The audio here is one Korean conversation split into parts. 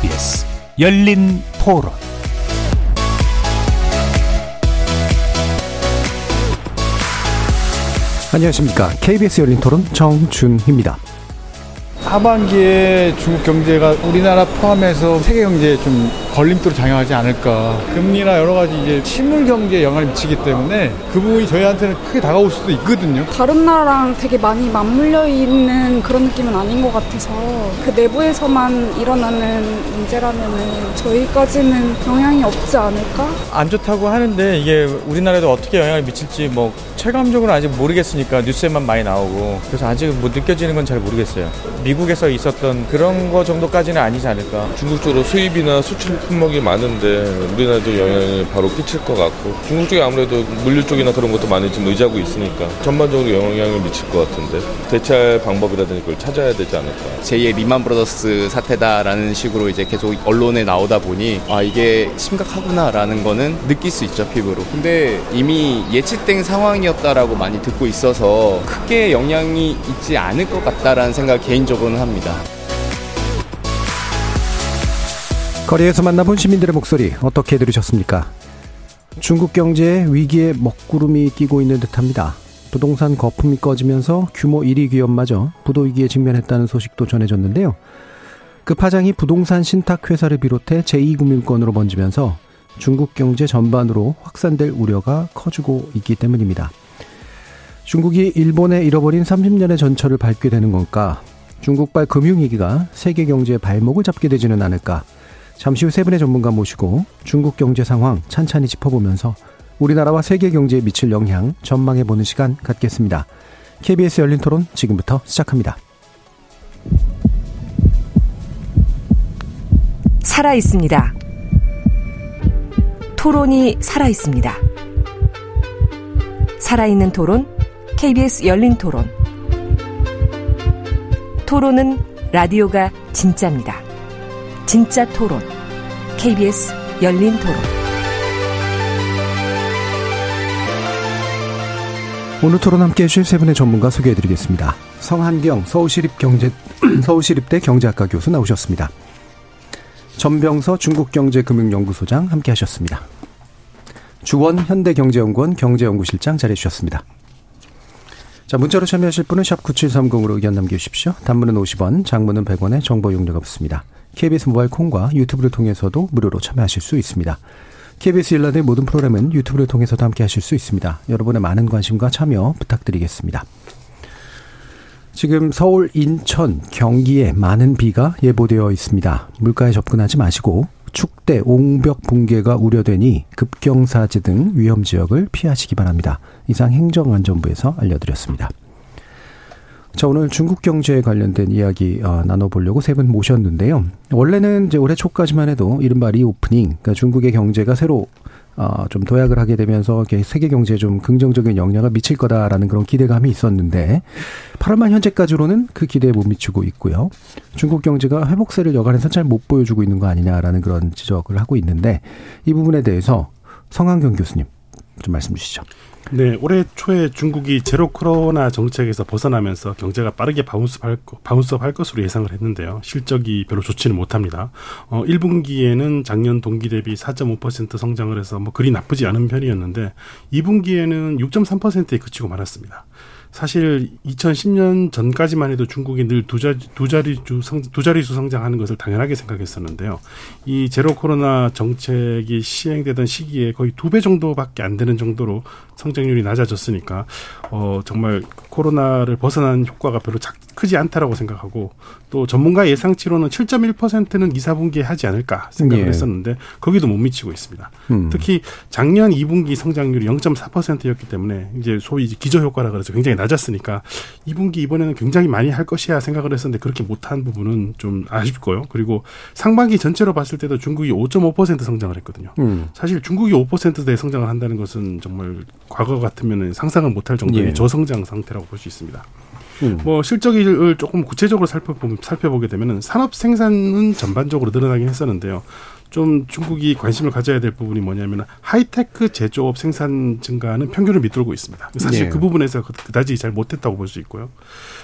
KBS 열린 토론 안녕하십니까. KBS 열린 토론 정준희입니다. 하반기에 중국 경제가 우리나라 포함해서 세계 경제에 좀 걸림돌을 작용하지 않을까. 금리나 여러 가지 이제 실물 경제에 영향을 미치기 때문에 그 부분이 저희한테는 크게 다가올 수도 있거든요. 다른 나라랑 되게 많이 맞물려 있는 그런 느낌은 아닌 것 같아서 그 내부에서만 일어나는 문제라면은 저희까지는 영향이 없지 않을까? 안 좋다고 하는데 이게 우리나라에도 어떻게 영향을 미칠지 뭐 체감적으로 아직 모르겠으니까 뉴스에만 많이 나오고 그래서 아직 뭐 느껴지는 건 잘 모르겠어요. 미국에서 있었던 그런 거 정도까지는 아니지 않을까. 중국 쪽으로 수입이나 수출 품목이 많은데 우리나라도 영향을 바로 끼칠 것 같고 중국 쪽이 아무래도 물류 쪽이나 그런 것도 많이 좀 의지하고 있으니까 전반적으로 영향을 미칠 것 같은데 대체할 방법이라든지 그걸 찾아야 되지 않을까. 제2의 리만 브러더스 사태다라는 식으로 이제 계속 언론에 나오다 보니 아 이게 심각하구나라는 거는 느낄 수 있죠 피부로. 근데 이미 예측된 상황이었다라고 많이 듣고 있어서 크게 영향이 있지 않을 것 같다라는 생각 개인적으로는 합니다. 거리에서 만나본 시민들의 목소리 어떻게 들으셨습니까? 중국 경제에 위기의 먹구름이 끼고 있는 듯합니다. 부동산 거품이 꺼지면서 규모 1위 기업마저 부도 위기에 직면했다는 소식도 전해졌는데요. 그 파장이 부동산 신탁 회사를 비롯해 제2금융권으로 번지면서 중국 경제 전반으로 확산될 우려가 커지고 있기 때문입니다. 중국이 일본에 잃어버린 30년의 전철을 밟게 되는 건가? 중국발 금융위기가 세계 경제의 발목을 잡게 되지는 않을까? 잠시 후 세 분의 전문가 모시고 중국 경제 상황 찬찬히 짚어보면서 우리나라와 세계 경제에 미칠 영향 전망해 보는 시간 갖겠습니다. KBS 열린 토론 지금부터 시작합니다. 살아 있습니다. 토론이 살아 있습니다. 살아있는 토론, KBS 열린 토론. 토론은 라디오가 진짜입니다. 진짜 토론. KBS 열린 토론. 오늘 토론 함께 해주실 세 분의 전문가 소개해드리겠습니다. 성한경 서울시립 경제, 서울시립대 경제학과 교수 나오셨습니다. 전병서 중국경제금융연구소장 함께 하셨습니다. 주원 현대경제연구원 경제연구실장 자리해주셨습니다. 자, 문자로 참여하실 분은 샵 9730으로 의견 남겨주십시오. 단문은 50원, 장문은 100원의 정보 용료가 붙습니다. KBS 모바일 콩과 유튜브를 통해서도 무료로 참여하실 수 있습니다. KBS 일라드의 모든 프로그램은 유튜브를 통해서도 함께 하실 수 있습니다. 여러분의 많은 관심과 참여 부탁드리겠습니다. 지금 서울, 인천, 경기에 많은 비가 예보되어 있습니다. 물가에 접근하지 마시고 축대, 옹벽 붕괴가 우려되니 급경사지 등 위험 지역을 피하시기 바랍니다. 이상 행정안전부에서 알려드렸습니다. 자, 오늘 중국 경제에 관련된 이야기 어, 나눠보려고 세 분 모셨는데요. 원래는 이제 올해 초까지만 해도 이른바 reopening, 그러니까 중국의 경제가 새로 어, 좀 도약을 하게 되면서 세계 경제에 좀 긍정적인 영향을 미칠 거다라는 그런 기대감이 있었는데 8월말 현재까지로는 그 기대에 못 미치고 있고요. 중국 경제가 회복세를 여간해서 잘 못 보여주고 있는 거 아니냐라는 그런 지적을 하고 있는데 이 부분에 대해서 성한경 교수님 좀 말씀 주시죠. 네, 올해 초에 중국이 제로 코로나 정책에서 벗어나면서 경제가 빠르게 바운스할 바운스업 할 것으로 예상을 했는데요. 실적이 별로 좋지는 못합니다. 어, 1분기에는 작년 동기 대비 4.5% 성장을 해서 뭐 그리 나쁘지 않은 편이었는데 2분기에는 6.3%에 그치고 말았습니다. 사실 2010년 전까지만 해도 중국이 늘 두 자리 두 자리수 성, 두 자리수 성장하는 것을 당연하게 생각했었는데요. 이 제로 코로나 정책이 시행되던 시기에 거의 두 배 정도밖에 안 되는 정도로 성장률이 낮아졌으니까 어 정말 코로나를 벗어난 효과가 별로 작, 크지 않다라고 생각하고 또 전문가 예상치로는 7.1%는 2, 4분기에 하지 않을까 생각을 예. 했었는데 거기도 못 미치고 있습니다. 음. 특히 작년 2분기 성장률이 0.4%였기 때문에 이제 소위 기저 효과라 그래서 굉장히 낮 았으니까 2분기 이번에는 굉장히 많이 할 것이야 생각을 했었는데 그렇게 못한 부분은 좀 아쉽고요. 그리고 상반기 전체로 봤을 때도 중국이 5.5% 성장을 했거든요. 음. 사실 중국이 5%대 성장을 한다는 것은 정말 과거 같으면 상상을 못할 정도의 예. 저성장 상태라고 볼 수 있습니다. 음. 뭐 실적을 조금 구체적으로 살펴보, 살펴보게 되면은 산업 생산은 전반적으로 늘어나긴 했었는데요. 좀 중국이 관심을 가져야 될 부분이 뭐냐면 하이테크 제조업 생산 증가는 평균을 밑돌고 있습니다. 사실 네. 그 부분에서 그- 그다지 잘 못했다고 볼 수 있고요.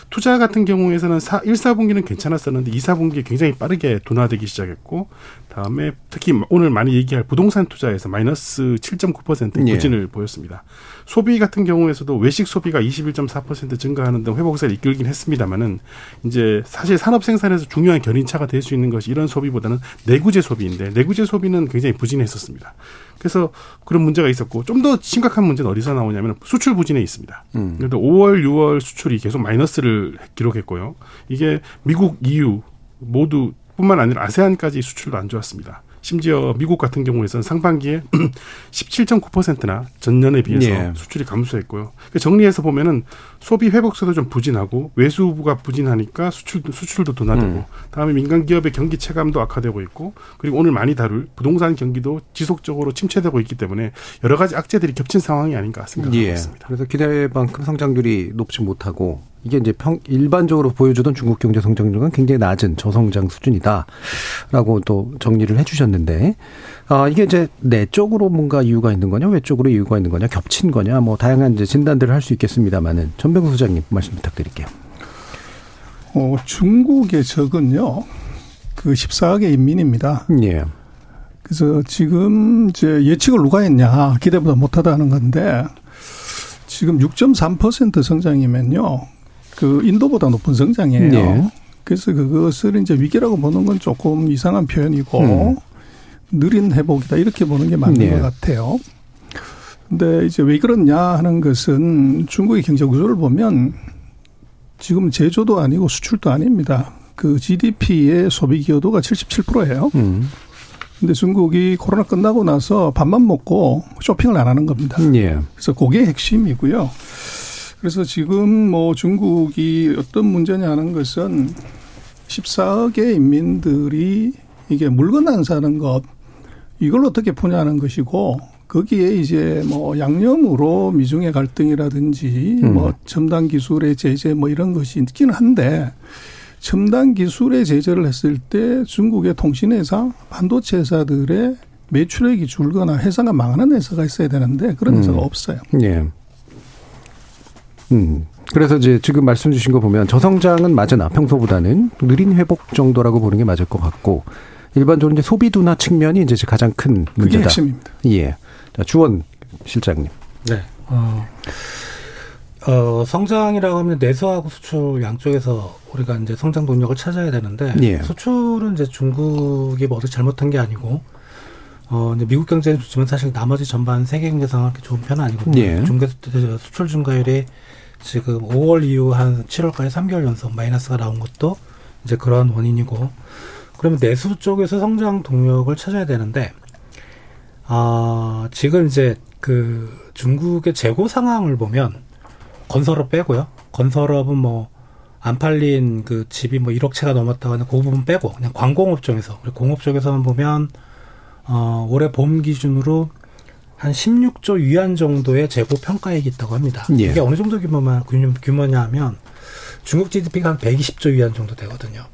투자 같은 경우에서는 사, 1, 4분기는 괜찮았었는데 2, 4분기에 굉장히 빠르게 둔화되기 시작했고 다음에 특히 오늘 많이 얘기할 부동산 투자에서 마이너스 7.9% 예. 부진을 보였습니다. 소비 같은 경우에서도 외식 소비가 21.4% 증가하는 등 회복세를 이끌긴 했습니다만은 이제 사실 산업 생산에서 중요한 견인차가 될 수 있는 것이 이런 소비보다는 내구재 소비인데 내구재 소비는 굉장히 부진했었습니다. 그래서 그런 문제가 있었고 좀 더 심각한 문제는 어디서 나오냐면 수출 부진에 있습니다. 음. 그래도 5월, 6월 수출이 계속 마이너스를 기록했고요. 이게 미국, EU 모두 뿐만 아니라 아세안까지 수출도 안 좋았습니다. 심지어 미국 같은 경우에서는 상반기에 17.9%나 전년에 비해서 예. 수출이 감소했고요. 그러니까 정리해서 보면은 소비 회복세도 좀 부진하고 외수부가 부진하니까 수출도 수출도 둔화되고 음. 다음에 민간 기업의 경기 체감도 악화되고 있고 그리고 오늘 많이 다룰 부동산 경기도 지속적으로 침체되고 있기 때문에 여러 가지 악재들이 겹친 상황이 아닌가 생각하고 예. 있습니다. 그래서 기대만큼 성장률이 높지 못하고 이게 이제 평 일반적으로 보여주던 중국 경제 성장률은 굉장히 낮은 저성장 수준이다라고 또 정리를 해주셨는데 아 이게 이제 내적으로 뭔가 이유가 있는 거냐 외적으로 이유가 있는 거냐 겹친 거냐 뭐 다양한 이제 진단들을 할 수 있겠습니다만은 전병수 소장님 말씀 부탁드릴게요. 어, 중국의 적은요, 그 14억의 인민입니다. 예. 그래서 지금 이제 예측을 누가 했냐, 기대보다 못하다는 건데, 지금 6.3% 성장이면요, 그 인도보다 높은 성장이에요. 예. 그래서 그것을 이제 위기라고 보는 건 조금 이상한 표현이고, 음. 느린 회복이다, 이렇게 보는 게 맞는 예. 것 같아요. 근데 이제 왜 그러냐 하는 것은 중국의 경제 구조를 보면 지금 제조도 아니고 수출도 아닙니다. 그 GDP의 소비 기여도가 77%예요. 음. 근데 중국이 코로나 끝나고 나서 밥만 먹고 쇼핑을 안 하는 겁니다. 예. 그래서 그게 핵심이고요. 그래서 지금 뭐 중국이 어떤 문제냐 하는 것은 14억의 인민들이 이게 물건 안 사는 것 이걸 어떻게 푸냐는 것이고 거기에 이제 뭐 양념으로 미중의 갈등이라든지 음. 뭐 첨단 기술의 제재 뭐 이런 것이 있기는 한데 첨단 기술의 제재를 했을 때 중국의 통신회사, 반도체 회사들의 매출액이 줄거나 회사가 망하는 회사가 있어야 되는데 그런 회사가 음. 없어요. 예. 음. 그래서 이제 지금 말씀 주신 거 보면 저성장은 맞으나 평소보다는 느린 회복 정도라고 보는 게 맞을 것 같고 일반적으로 이제 소비 둔화 측면이 이제 가장 큰 문제다. 핵심입니다. 예. 자, 주원 실장님. 네. 어, 어, 성장이라고 하면 내수하고 수출 양쪽에서 우리가 이제 성장 동력을 찾아야 되는데 예. 수출은 이제 중국이 뭐 어떻게 잘못한 게 아니고 어, 이제 미국 경제는 좋지만 사실 나머지 전반 세계 경제 상황이 그렇게 좋은 편은 아니거든요. 예. 중국 수출 증가율이 지금 5월 이후 한 7월까지 3개월 연속 마이너스가 나온 것도 이제 그러한 원인이고 그러면 내수 쪽에서 성장 동력을 찾아야 되는데 아, 지금 이제 그 중국의 재고 상황을 보면 건설업 빼고요. 건설업은 뭐 안 팔린 그 집이 뭐 1억 채가 넘었다고 하는 그 부분 빼고 그냥 광공업 쪽에서 공업 쪽에서만 보면 어 올해 봄 기준으로 한 16조 위안 정도의 재고 평가액이 있다고 합니다. 예. 이게 어느 정도 규모만 규모- 규모냐 하면 중국 GDP가 한 120조 위안 정도 되거든요.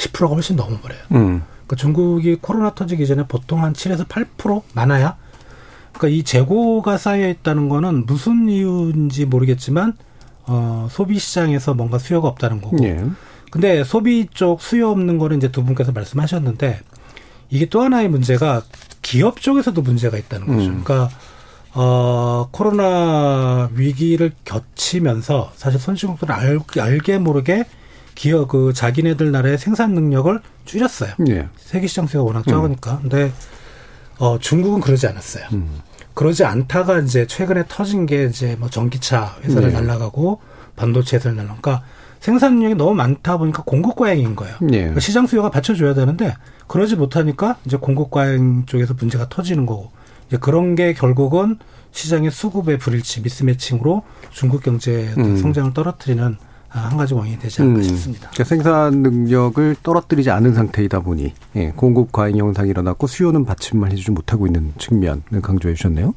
10%가 훨씬 넘어버려요. 음. 그러니까 중국이 코로나 터지기 전에 보통 한 7에서 8% 많아야. 그러니까 이 재고가 쌓여 있다는 거는 무슨 이유인지 모르겠지만 어 소비 시장에서 뭔가 수요가 없다는 거고. 예. 근데 소비 쪽 수요 없는 거는 이제 두 분께서 말씀하셨는데 이게 또 하나의 문제가 기업 쪽에서도 문제가 있다는 거죠. 음. 그러니까 어 코로나 위기를 겹치면서 사실 선진국들은 알, 알게 모르게 기업 그 자기네들 나라의 생산 능력을 줄였어요. 예. 세계 시장 수요가 워낙 적으니까. 근데 어 중국은 그러지 않았어요. 음. 그러지 않다가 이제 최근에 터진 게 이제 뭐 전기차 회사를 네. 날라가고 반도체 회사를 날라가 그러니까 생산량이 너무 많다 보니까 공급 과잉인 거예요. 예. 그러니까 시장 수요가 받쳐줘야 되는데 그러지 못하니까 이제 공급 과잉 쪽에서 문제가 터지는 거고 이제 그런 게 결국은 시장의 수급의 불일치 미스매칭으로 중국 경제의 음. 성장을 떨어뜨리는 아, 한 가지 원인이 되지 않을까 음, 싶습니다. 그러니까 생산 능력을 떨어뜨리지 않은 상태이다 보니 예, 공급 과잉 현상이 일어났고 수요는 받침만 해주지 못하고 있는 측면을 강조해 주셨네요.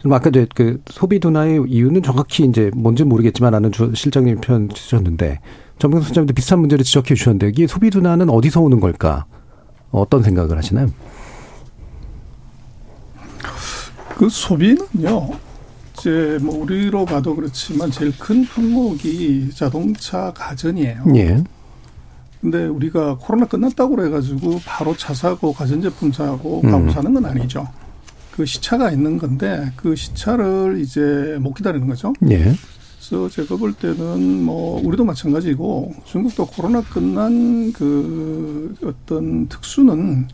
그럼 아까 그 소비 둔화의 이유는 정확히 이제 뭔지 모르겠지만 아는 실장님 표현 주셨는데 전병 소장님도 비슷한 문제를 지적해 주셨는데 이게 소비 둔화는 어디서 오는 걸까? 어떤 생각을 하시나요? 그 소비는요. 이제 뭐 우리로 봐도 그렇지만 제일 큰 품목이 자동차 가전이에요. 예. 근데 우리가 코로나 끝났다고 그래가지고 바로 차 사고 가전제품 사고 가구 음. 사는 건 아니죠. 그 시차가 있는 건데 그 시차를 이제 못 기다리는 거죠. 예. 그래서 제가 볼 때는 뭐 우리도 마찬가지고 중국도 코로나 끝난 그 어떤 특수는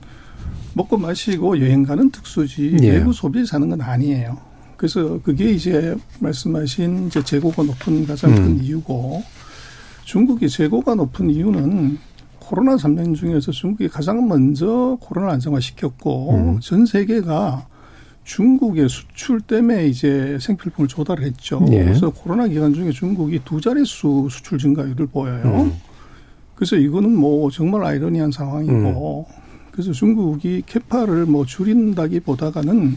먹고 마시고 여행 가는 특수지 예. 외부 소비 사는 건 아니에요. 그래서 그게 이제 말씀하신 이제 재고가 높은 가장 큰 음. 이유고 중국이 재고가 높은 이유는 코로나 3년 중에서 중국이 가장 먼저 코로나 안정화시켰고 음. 전 세계가 중국의 수출 때문에 이제 생필품을 조달했죠. 예. 그래서 코로나 기간 중에 중국이 두 자릿수 수출 증가율을 보여요. 음. 그래서 이거는 뭐 정말 아이러니한 상황이고 그래서 중국이 캐파를 뭐 줄인다기보다가는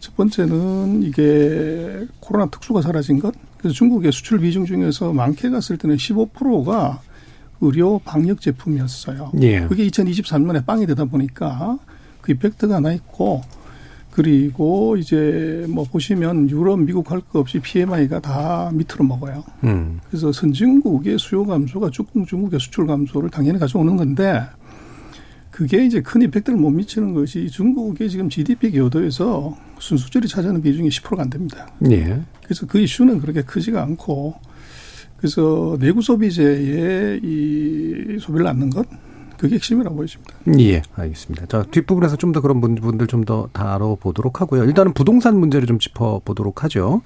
첫 번째는 이게 코로나 특수가 사라진 것. 그래서 중국의 수출 비중 중에서 많게 갔을 때는 15%가 의료 방역 제품이었어요. 예. 그게 2023년에 빵이 되다 보니까 그 이펙트가 하나 있고 그리고 이제 뭐 보시면 유럽, 미국 할 거 없이 PMI가 다 밑으로 먹어요. 음. 그래서 선진국의 수요 감소가 중국, 중국의 수출 감소를 당연히 가져오는 건데 그게 이제 큰 이펙트를 못 미치는 것이 중국의 지금 GDP 교도에서 순수질이 차지하는 비중이 10%가 안 됩니다. 예. 그래서 그 이슈는 그렇게 크지가 않고 그래서 내구 소비재의 이 소비를 낳는 것 그게 핵심이라고 보여집니다. 예, 알겠습니다. 자, 뒷부분에서 좀 더 그런 분- 분들 좀 더 다뤄보도록 하고요. 일단은 부동산 문제를 좀 짚어보도록 하죠.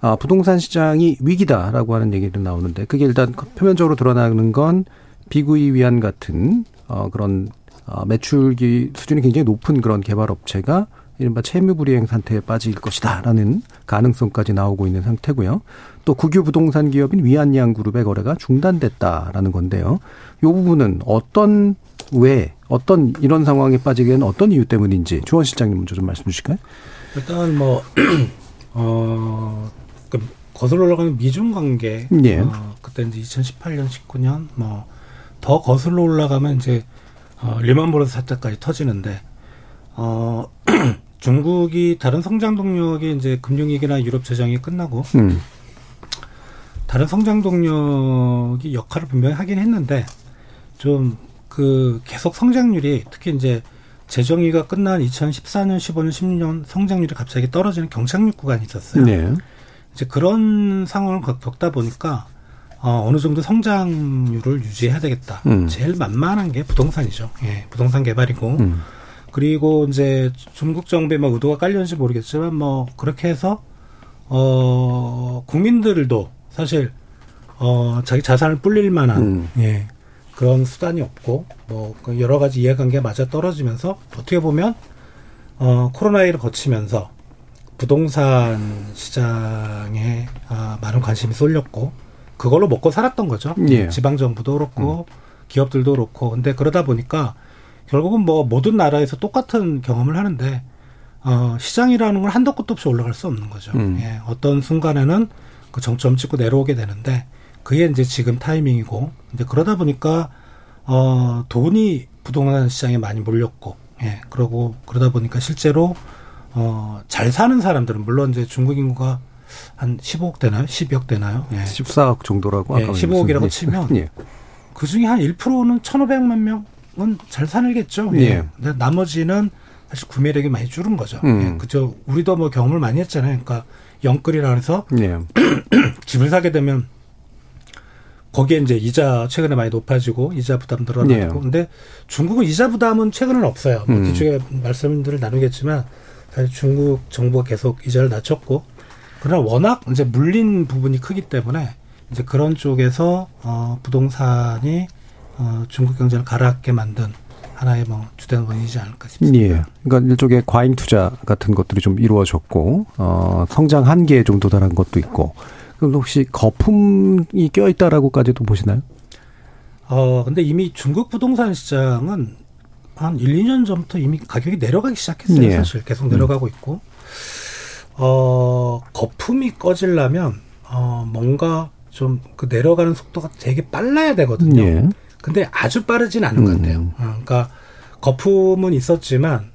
아, 부동산 시장이 위기다라고 하는 얘기도 나오는데 그게 일단 표면적으로 드러나는 건 비구이 위안 같은 어, 그런 어, 매출기 수준이 굉장히 높은 그런 개발 업체가 이른바 채무불이행 상태에 빠질 것이다라는 가능성까지 나오고 있는 상태고요. 또 국유 부동산 기업인 위안양 그룹의 거래가 중단됐다라는 건데요. 이 부분은 어떤 왜 어떤 이런 상황에 빠지게 된 어떤 이유 때문인지 조원 실장님 먼저 좀 말씀 주실까요? 일단 뭐, 어, 그 거슬러 올라가는 미중 관계. 예. 어, 그때 이제 2018년, 19년, 뭐, 더 거슬러 올라가면 이제, 어, 리만 브로스 사태까지 터지는데, 어, 중국이 다른 성장 동력이 이제 금융위기나 유럽 재정이 끝나고, 음. 다른 성장 동력이 역할을 분명히 하긴 했는데 좀 그 계속 성장률이 특히 이제 재정위가 끝난 2014년, 15년, 16년 성장률이 갑자기 떨어지는 경착륙 구간이 있었어요. 네. 이제 그런 상황을 겪- 겪다 보니까 어, 어느 정도 성장률을 유지해야 되겠다. 음. 제일 만만한 게 부동산이죠. 예, 부동산 개발이고. 음. 그리고 이제 중국 정부의 뭐 의도가 깔렸는지 모르겠지만 뭐 그렇게 해서 어 국민들도 사실 어 자기 자산을 불릴 만한 음. 예 그런 수단이 없고 뭐그 여러 가지 이해관계가 맞아 떨어지면서 어떻게 보면 어 코로나19를 거치면서 부동산 시장에 아, 많은 관심이 쏠렸고 그걸로 먹고 살았던 거죠. 예. 지방 정부도 그렇고 기업들도 그렇고 근데 그러다 보니까 결국은 뭐 모든 나라에서 똑같은 경험을 하는데 어 시장이라는 건 한도 끝도 없이 올라갈 수 없는 거죠. 음. 예. 어떤 순간에는 그 정점 찍고 내려오게 되는데 그게 이제 지금 타이밍이고 이제 그러다 보니까 어 돈이 부동산 시장에 많이 몰렸고 예. 그러고 그러다 보니까 실제로 어 잘 사는 사람들은 물론 이제 중국 인구가 한 15억 되나요? 12억 되나요? 예. 14억 정도라고 예, 아까 15억이라고 말씀드렸- 치면 예. 그 중에 한 1%는 1,500만 명은 잘 살겠죠. 예. 예. 근데 나머지는 사실 구매력이 많이 줄은 거죠. 음. 예. 그죠. 우리도 뭐 경험을 많이 했잖아요. 그러니까 영끌이라 해서 예. 집을 사게 되면 거기에 이제 이자 최근에 많이 높아지고 이자 부담 늘어나고 예. 근데 중국은 이자 부담은 최근에는 없어요. 뭐 음. 뒤쪽에 말씀들을 나누겠지만 사실 중국 정부가 계속 이자를 낮췄고 그러나 워낙 이제 물린 부분이 크기 때문에 이제 그런 쪽에서 어 부동산이 어 중국 경제를 가라앉게 만든 하나의 뭐 주된 원인이지 않을까 싶습니다. 예. 그러니까 일종의 과잉 투자 같은 것들이 좀 이루어졌고, 어, 성장 한계에 좀 도달한 것도 있고, 그럼 혹시 거품이 껴 있다라고까지도 보시나요? 어, 근데 이미 중국 부동산 시장은 한 1, 2년 전부터 이미 가격이 내려가기 시작했어요. 예. 사실 계속 내려가고 있고. 어, 거품이 꺼지려면 어, 뭔가 좀 그 내려가는 속도가 되게 빨라야 되거든요. 예. 근데 아주 빠르진 않은 것 같아요. 어, 그러니까 거품은 있었지만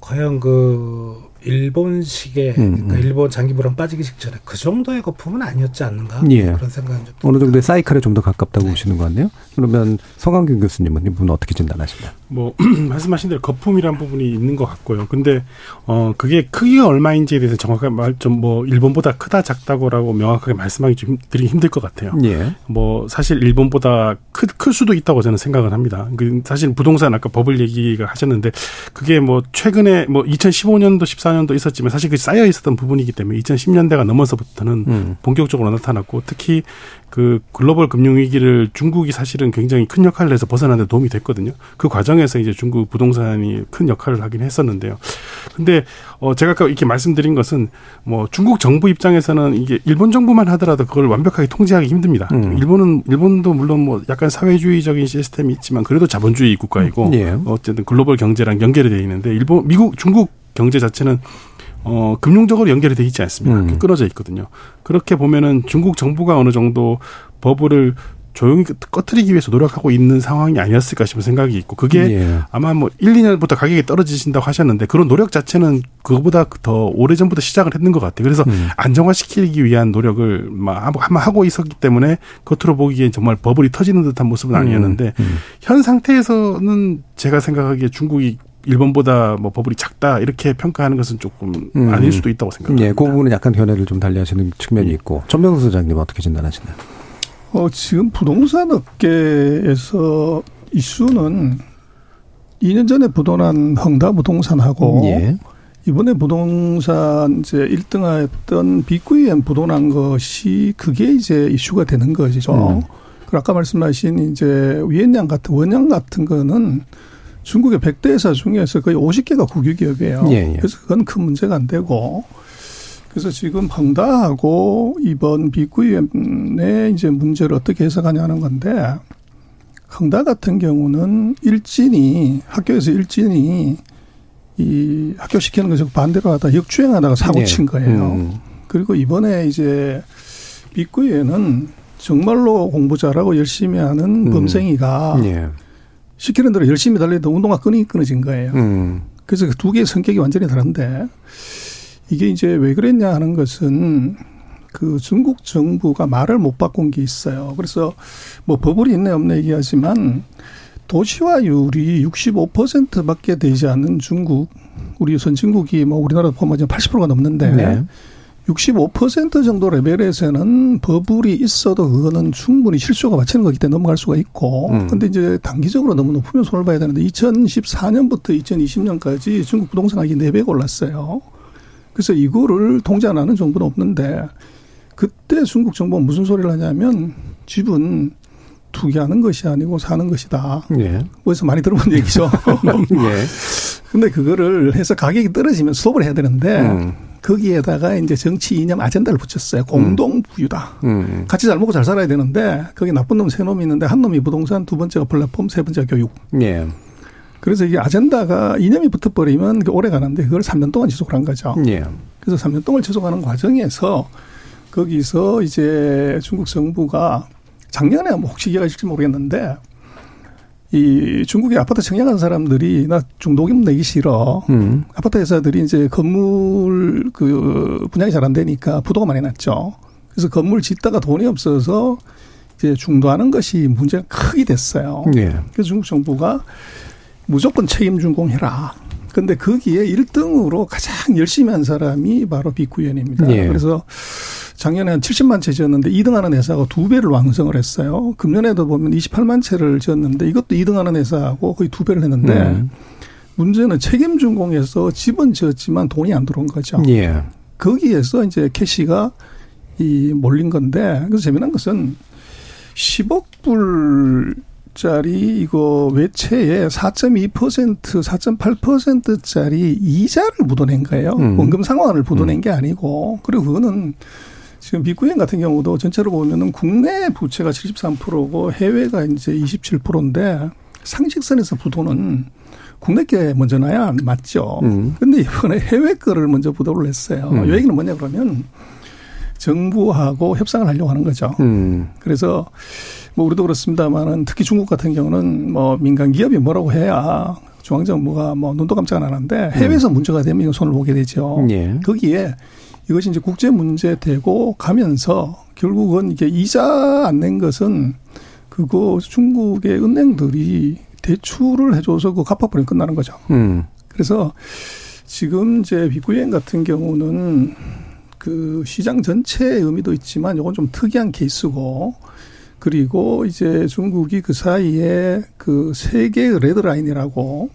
과연 그 일본식의 음, 그러니까 음. 일본 장기부랑 빠지기 직전에 그 정도의 거품은 아니었지 않는가 예. 그런 생각은 좀 어느 정도의 사이클에 좀 더 가깝다고 보시는 것 같네요. 그러면 성강균 교수님은 이분 어떻게 진단하시나요? 뭐 말씀하신 대로 거품이란 부분이 있는 것 같고요. 근데 어 그게 크기가 얼마인지에 대해서 정확하게 말 좀 뭐 일본보다 크다 작다고라고 명확하게 말씀하기 좀 힘- 드리기 힘들 것 같아요. 예. 뭐 사실 일본보다 클, 클 수도 있다고 저는 생각을 합니다. 그 사실 부동산 아까 버블 얘기가 하셨는데 그게 뭐 최근에 뭐 2015년도 14년도 있었지만 사실 그 쌓여 있었던 부분이기 때문에 2010년대가 넘어서부터는 음. 본격적으로 나타났고 특히 그 글로벌 금융 위기를 중국이 사실은 굉장히 큰 역할을 해서 벗어나는 데 도움이 됐거든요. 그 과정에서 이제 중국 부동산이 큰 역할을 하긴 했었는데요. 근데 어 제가 아까 이렇게 말씀드린 것은 뭐 중국 정부 입장에서는 이게 일본 정부만 하더라도 그걸 완벽하게 통제하기 힘듭니다. 음. 일본은 일본도 물론 뭐 약간 사회주의적인 시스템이 있지만 그래도 자본주의 국가이고 예. 어쨌든 글로벌 경제랑 연결이 되어 있는데 일본 미국 중국 경제 자체는 어, 금융적으로 연결이 돼 있지 않습니다. 음. 끊어져 있거든요. 그렇게 보면은 중국 정부가 어느 정도 버블을 조용히 꺼트리기 위해서 노력하고 있는 상황이 아니었을까 싶은 생각이 있고 그게 예. 아마 뭐 1, 2년부터 가격이 떨어지신다고 하셨는데 그런 노력 자체는 그거보다 더 오래전부터 시작을 했는 것 같아요. 그래서 음. 안정화시키기 위한 노력을 막 아마 하고 있었기 때문에 겉으로 보기엔 정말 버블이 터지는 듯한 모습은 아니었는데 음. 현 상태에서는 제가 생각하기에 중국이 일본보다 뭐 버블이 작다 이렇게 평가하는 것은 조금 음. 아닐 수도 있다고 생각합니다. 예, 그 부분은 약간 견해를 좀 달리하시는 측면이 있고 전병수 소장님 어떻게 진단하시나요? 어, 지금 부동산 업계에서 이슈는 2년 전에 부도난 헝다 부동산하고 예. 이번에 부동산 이제 1등했던 비구이엔 부도난 것이 그게 이제 이슈가 되는 거죠. 음. 그 아까 말씀하신 이제 위엔양 같은 원양 같은 거는 중국의 100대 회사 중에서 거의 50개가 국유기업이에요. 예, 예. 그래서 그건 큰 문제가 안 되고 그래서 지금 헝다하고 이번 비구이엔의 이제 문제를 어떻게 해석하냐는 건데 헝다 같은 경우는 일진이 학교에서 일진이 이 학교 시키는 것을 반대로 하다 역주행하다가 사고 예. 친 거예요. 음. 그리고 이번에 이제 빅구에는 정말로 공부 잘하고 열심히 하는 음. 범생이가 예. 시키는 대로 열심히 달리다 운동화 끈이 끊어진 거예요. 음. 그래서 그 두 개의 성격이 완전히 다른데 이게 이제 왜 그랬냐 하는 것은 그 중국 정부가 말을 못 바꾼 게 있어요. 그래서 뭐 버블이 있네 없네 얘기하지만 도시화율이 65%밖에 되지 않는 중국, 우리 선진국이 뭐 우리나라 포함하면 80%가 넘는데 네. 65% 정도 레벨에서는 버블이 있어도 그거는 충분히 실수가 맞추는 거기 때문에 넘어갈 수가 있고. 음. 근데 이제 단기적으로 너무 높으면 손을 봐야 되는데 2014년부터 2020년까지 중국 부동산 가격이 4배가 올랐어요. 그래서 이거를 통제 안 하는 정부는 없는데 그때 중국 정부가 무슨 소리를 하냐면 집은 투기하는 것이 아니고 사는 것이다. 예. 어디서 많이 들어본 얘기죠. 예. 근데 그거를 해서 가격이 떨어지면 수업을 해야 되는데 음. 거기에다가 이제 정치 이념 아젠다를 붙였어요. 공동 부유다. 음. 같이 잘 먹고 잘 살아야 되는데 거기 나쁜 놈 세 놈이 있는데 한 놈이 부동산, 두 번째가 플랫폼, 세 번째가 교육. 예. 그래서 이게 아젠다가 이념이 붙어버리면 오래 가는데 그걸 3년 동안 지속을 한 거죠. 예. 그래서 3년 동안 지속하는 과정에서 거기서 이제 중국 정부가 작년에 뭐 혹시 기억하실지 모르겠는데 이 중국의 아파트 청약한 사람들이 나 중도금 내기 싫어. 음. 아파트 회사들이 이제 건물 그 분양이 잘 안 되니까 부도가 많이 났죠. 그래서 건물 짓다가 돈이 없어서 이제 중도하는 것이 문제가 크게 됐어요. 예. 그래서 중국 정부가 무조건 책임 준공해라. 근데 거기에 1등으로 가장 열심히 한 사람이 바로 비구현입니다. 예. 그래서 작년에 한 70만 채 지었는데 2등 하는 회사가 두 배를 완성을 했어요. 금년에도 보면 28만 채를 지었는데 이것도 2등 하는 회사하고 거의 두 배를 했는데 음. 문제는 책임 준공에서 집은 지었지만 돈이 안 들어온 거죠. 예. 거기에서 이제 캐시가 이 몰린 건데 그래서 재미난 것은 10억 불 짜리 이거 외채에 4.2% 4.8%짜리 이자를 묻어낸 거예요. 음. 원금 상환을 묻어낸 게 아니고 그리고 그거는 지금 비구엔 같은 경우도 전체로 보면은 국내 부채가 73%고 해외가 이제 27%인데 상식선에서 부도는 국내 게 먼저 나야 맞죠. 음. 근데 이번에 해외 거를 먼저 부도를 냈어요. 음. 이 얘기는 뭐냐 그러면 정부하고 협상을 하려고 하는 거죠. 음. 그래서 뭐 우리도 그렇습니다만은 특히 중국 같은 경우는 뭐 민간 기업이 뭐라고 해야 중앙정부가 뭐 눈도 깜짝 안 하는데 해외에서 문제가 되면 이거 손을 보게 되죠. 예. 거기에 이것이 이제 국제 문제 되고 가면서 결국은 이게 이자 안 낸 것은 그거 중국의 은행들이 대출을 해줘서 그 갚아버리면 끝나는 거죠. 음. 그래서 지금 이제 비구행 같은 경우는 그 시장 전체의 의미도 있지만 이건 좀 특이한 케이스고 그리고 이제 중국이 그 사이에 그세 개의 레드라인이라고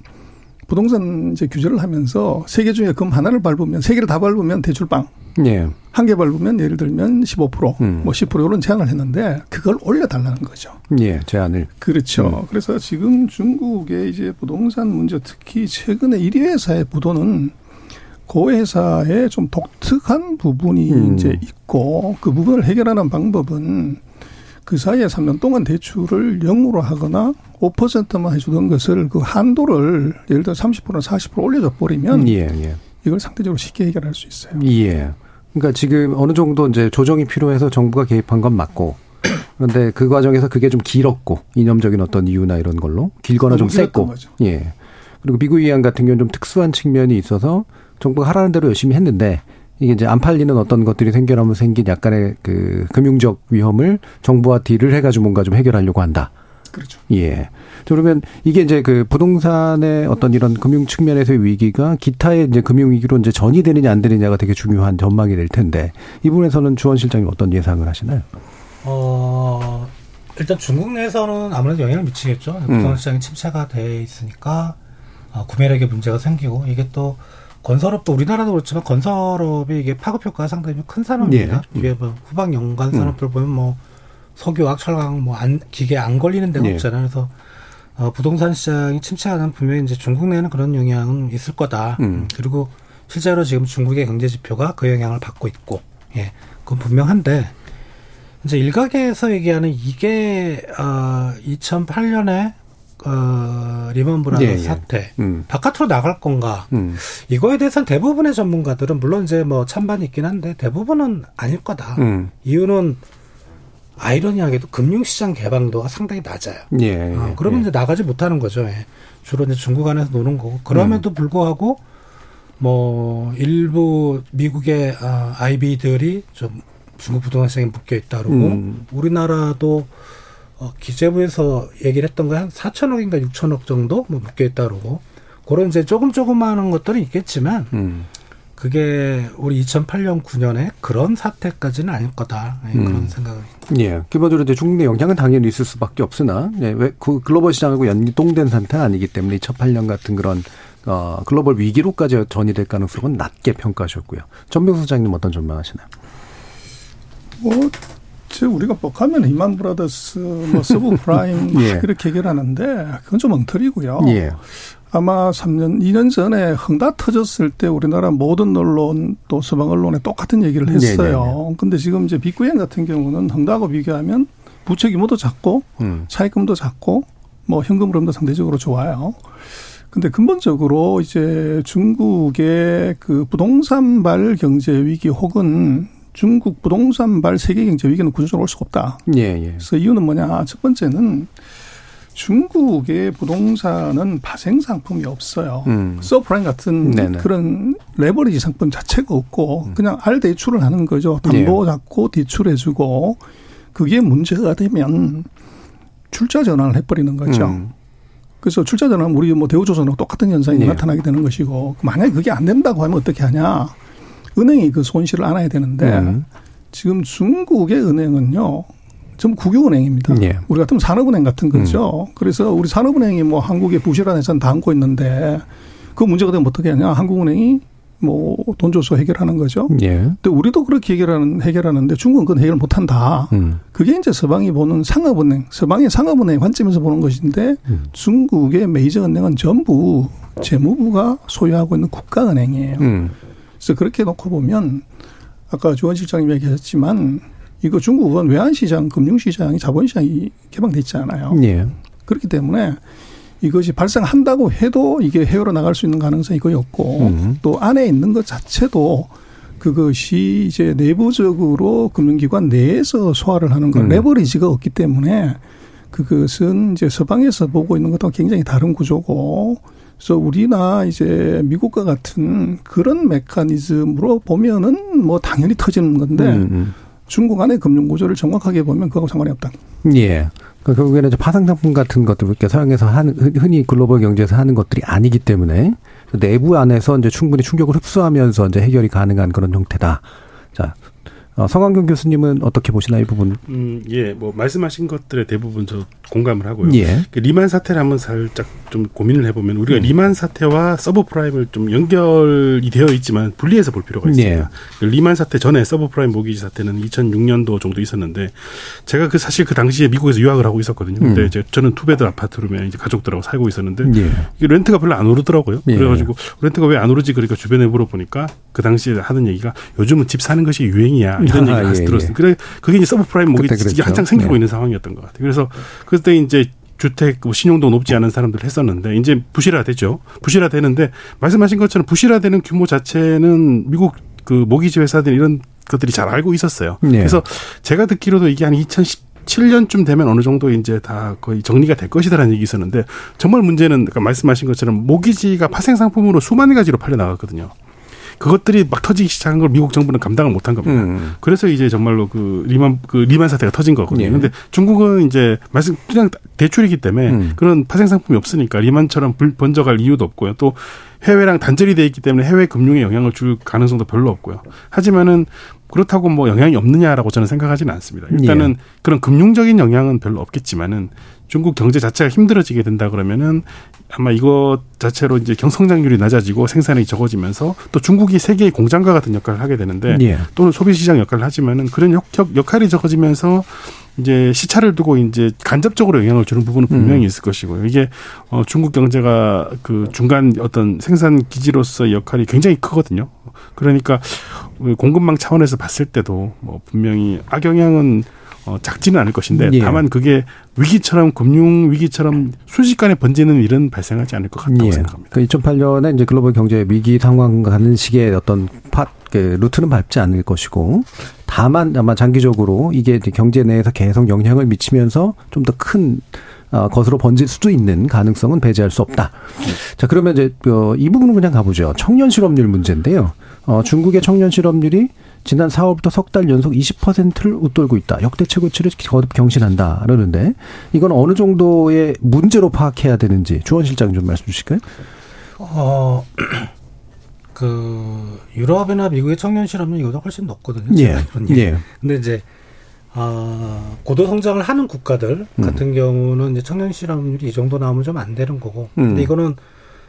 부동산 이제 규제를 하면서 세 개 중에 금 하나를 밟으면 세 개를 다 밟으면 대출빵 예. 한 개 밟으면 예를 들면 15%, 음. 뭐10% 이런 제한을 했는데 그걸 올려달라는 거죠. 예, 제안을. 그렇죠. 그래서 지금 중국의 이제 부동산 문제 특히 최근에 1위 회사의 부도는 그 회사의 좀 독특한 부분이 음. 이제 있고 그 부분을 해결하는 방법은 그 사이에 3년 동안 대출을 0으로 하거나 5%만 해주던 것을 그 한도를 예를 들어 30%나 40% 올려줘 버리면 예, 예. 이걸 상대적으로 쉽게 해결할 수 있어요. 예. 그러니까 지금 어느 정도 이제 조정이 필요해서 정부가 개입한 건 맞고 그런데 그 과정에서 그게 좀 길었고 이념적인 어떤 이유나 이런 걸로 길거나 좀 셌고 거죠. 예. 그리고 미국 위안 같은 경우는 좀 특수한 측면이 있어서 정부가 하라는 대로 열심히 했는데 이게 이제 안 팔리는 어떤 것들이 생겨나면 생긴 약간의 그 금융적 위험을 정부와 딜을 해가지고 뭔가 좀 해결하려고 한다. 그렇죠. 예. 저 그러면 이게 이제 그 부동산의 어떤 이런 금융 측면에서의 위기가 기타의 이제 금융 위기로 이제 전이 되느냐 안 되느냐가 되게 중요한 전망이 될 텐데 이 부분에서는 주원 실장님 어떤 예상을 하시나요? 어, 일단 중국 내에서는 아무래도 영향을 미치겠죠. 부동산 시장이 침체가 돼 있으니까 어, 구매력에 문제가 생기고 이게 또 건설업도 우리나라도 그렇지만 건설업이 이게 파급 효과가 상당히 큰 산업입니다. 예. 이게 뭐 후방 연관 산업들 보면 뭐 석유화학, 철강 뭐 안, 기계 안 걸리는 데가 예. 없잖아요. 그래서 어, 부동산 시장이 침체하는 분명히 이제 중국 내에는 그런 영향은 있을 거다. 음. 그리고 실제로 지금 중국의 경제 지표가 그 영향을 받고 있고, 예, 그건 분명한데 이제 일각에서 얘기하는 이게 어, 2008년에 어, 리먼 브라더 예, 예. 사태 음. 바깥으로 나갈 건가? 음. 이거에 대해서는 대부분의 전문가들은 물론 이제 뭐 찬반이 있긴 한데 대부분은 아닐 거다. 음. 이유는 아이러니하게도 금융시장 개방도가 상당히 낮아요. 예. 어, 예. 그러면 예. 이제 나가지 못하는 거죠. 예. 주로 이제 중국 안에서 노는 거고. 그럼에도 음. 불구하고 뭐 일부 미국의 아, IB들이 좀 중국 부동산 시장에 묶여 있다 그러고 음. 우리나라도 어, 기재부에서 얘기를 했던 거 한 4천억인가 6천억 정도 뭐 묶여 있다 그러고 그런 이제 조금 조그마한 것들은 있겠지만 음. 그게 우리 2008년 9년에 그런 사태까지는 아닐 거다 예, 음. 그런 생각을 예. 기본적으로 이제 중국 내 영향은 당연히 있을 수밖에 없으나, 예, 왜그 글로벌 시장하고 연동된 상태는 아니기 때문에 2008년 같은 그런 어, 글로벌 위기로까지 전이될 가능성은 낮게 평가하셨고요. 전병서 소장님 어떤 전망하시나요? 뭐, 제 우리가 뻑하면 리만 브라더스, 뭐 서브 프라임 예. 이렇게 해결하는데 그건 좀 엉터리고요. 예. 아마 3년, 2년 전에 헝다 터졌을 때 우리나라 모든 언론 또 서방 언론에 똑같은 얘기를 네, 했어요. 근데 지금 이제 비구이위안 같은 경우는 헝다하고 비교하면 부채 규모도 작고 음. 차입금도 작고 뭐 현금 흐름도 상대적으로 좋아요. 근데 근본적으로 이제 중국의 그 부동산발 경제 위기 혹은 중국 부동산발 세계 경제 위기는 구조적으로 올 수가 없다. 예, 예. 그래서 이유는 뭐냐? 첫 번째는 중국의 부동산은 파생 상품이 없어요. 음. 서프라임 같은 네네. 음. 그런 레버리지 상품 자체가 없고 그냥 알 대출을 하는 거죠. 담보 예. 잡고 대출해 주고 그게 문제가 되면 출자 전환을 해버리는 거죠. 음. 그래서 출자 전환은 우리 뭐 대우조선하고 똑같은 현상이 네. 나타나게 되는 것이고 만약에 그게 안 된다고 하면 어떻게 하냐? 은행이 그 손실을 안아야 되는데 음. 지금 중국의 은행은요. 전부 국유은행입니다. 예. 우리 같으면 산업은행 같은 거죠. 그래서 우리 산업은행이 뭐 한국의 부실한 회사는 다 안고 있는데 그 문제가 되면 어떻게 하냐. 한국은행이 뭐 돈 줘서 해결하는 거죠. 예. 근데 우리도 그렇게 해결하는, 해결하는데 중국은 그건 해결 못 한다. 음. 그게 이제 서방이 보는 상업은행, 서방의 상업은행 관점에서 보는 것인데 음. 중국의 메이저 은행은 전부 재무부가 소유하고 있는 국가은행이에요. 음. 그래서 그렇게 놓고 보면 아까 주원 실장님 얘기하셨지만 이거 중국은 외환시장, 금융시장이 자본시장이 개방돼 있잖아요. 예. 그렇기 때문에 이것이 발생한다고 해도 이게 해외로 나갈 수 있는 가능성이 거의 없고 음. 또 안에 있는 것 자체도 그것이 이제 내부적으로 금융기관 내에서 소화를 하는 건 음. 레버리지가 없기 때문에 그것은 이제 서방에서 보고 있는 것과 굉장히 다른 구조고 그래서 우리나 이제 미국과 같은 그런 메커니즘으로 보면은 뭐 당연히 터지는 건데 음, 중국 안의 금융 구조를 정확하게 보면 그하고 상관이 없다. 음. 예. 그 결국에는 파생 상품 같은 것들 이렇게 서양에서 하는 흔- 흔히 글로벌 경제에서 하는 것들이 아니기 때문에 내부 안에서 이제 충분히 충격을 흡수하면서 이제 해결이 가능한 그런 형태다. 자, 어, 성한경 교수님은 어떻게 보시나요, 이 부분? 음, 예, 뭐 말씀하신 것들에 대부분 저 공감을 하고요. 예. 그 리만 사태를 한번 살짝 좀 고민을 해보면 우리가 음. 리만 사태와 subprime을 좀 연결이 되어 있지만 분리해서 볼 필요가 있습니다. 예. 그 리만 사태 전에 subprime mortgage 사태는 2006년도 정도 있었는데 제가 그 사실 그 당시에 미국에서 유학을 하고 있었거든요. 근데 음. 이제 저는 two bed 아파트룸에 이제 가족들하고 살고 있었는데 예. 이게 rent가 별로 안 오르더라고요. 예. 그래가지고 렌트가 왜 안 오르지? 그러니까 주변에 물어보니까 그 당시에 하는 얘기가 요즘은 집 사는 것이 유행이야 이런 아, 얘기를 같이 예, 들었어요. 예. 그래 그게 이제 서브프라임 모기지 그때 이게. 한창 생기고 네. 있는 상황이었던 것 같아요. 그래서 그때 이제 주택 뭐 신용도 높지 않은 사람들 했었는데 이제 부실화되죠. 부실화되는데 말씀하신 것처럼 부실화되는 규모 자체는 미국 그 모기지 회사들 이런 것들이 잘 알고 있었어요. 네. 그래서 제가 듣기로도 이게 한 2017년쯤 되면 어느 정도 이제 다 거의 정리가 될 것이다라는 얘기 있었는데 정말 문제는 아까 말씀하신 것처럼 모기지가 파생 상품으로 수만 가지로 팔려 나갔거든요. 그것들이 막 터지기 시작한 걸 미국 정부는 감당을 못한 겁니다. 음. 그래서 이제 정말로 그 리만 그 리만 사태가 터진 거거든요. 예. 근데 중국은 이제 말씀 그냥 대출이기 때문에 음. 그런 파생 상품이 없으니까 리만처럼 불- 번져갈 이유도 없고요. 또 해외랑 단절이 돼 있기 때문에 해외 금융에 영향을 줄 가능성도 별로 없고요. 하지만은 그렇다고 뭐 영향이 없느냐라고 저는 생각하지는 않습니다. 일단은 예. 그런 금융적인 영향은 별로 없겠지만은 중국 경제 자체가 힘들어지게 된다 그러면은 아마 이것 자체로 이제 경성장률이 낮아지고 생산이 적어지면서 또 중국이 세계의 공장과 같은 역할을 하게 되는데 예. 또는 소비 시장 역할을 하지만은 그런 역, 역, 역할이 적어지면서 이제 시차를 두고 이제 간접적으로 영향을 주는 부분은 분명히 음. 있을 것이고요. 이게 어 중국 경제가 그 중간 어떤 생산 기지로서의 역할이 굉장히 크거든요. 그러니까 공급망 차원에서 봤을 때도 뭐 분명히 악영향은 어 작지는 않을 것인데 예. 다만 그게 위기처럼 금융 위기처럼 순식간에 번지는 일은 발생하지 않을 것 같다고 예. 생각합니다. 그 2008년에 이제 글로벌 경제 위기 상황 가는 식의 어떤 파, 그 루트는 밟지 않을 것이고 다만 아마 장기적으로 이게 이제 경제 내에서 계속 영향을 미치면서 좀 더큰 어, 것으로 번질 수도 있는 가능성은 배제할 수 없다. 자, 그러면 이제 어, 이 부분은 그냥 가보죠. 청년 실업률 문제인데요. 어, 중국의 청년 실업률이 지난 4월부터 석 달 연속 20%를 웃돌고 있다. 역대 최고치를 거듭 경신한다. 그러는데 이건 어느 정도의 문제로 파악해야 되는지 주원 실장 좀 말씀 주실까요? 어, 그, 유럽이나 미국의 청년 실업률이 이보다 훨씬 높거든요. 예. 예. 근데 이제, 아, 고도 성장을 하는 국가들 음. 같은 경우는 이제 청년 실업률이 이 정도 나오면 좀 안 되는 거고. 음. 근데 이거는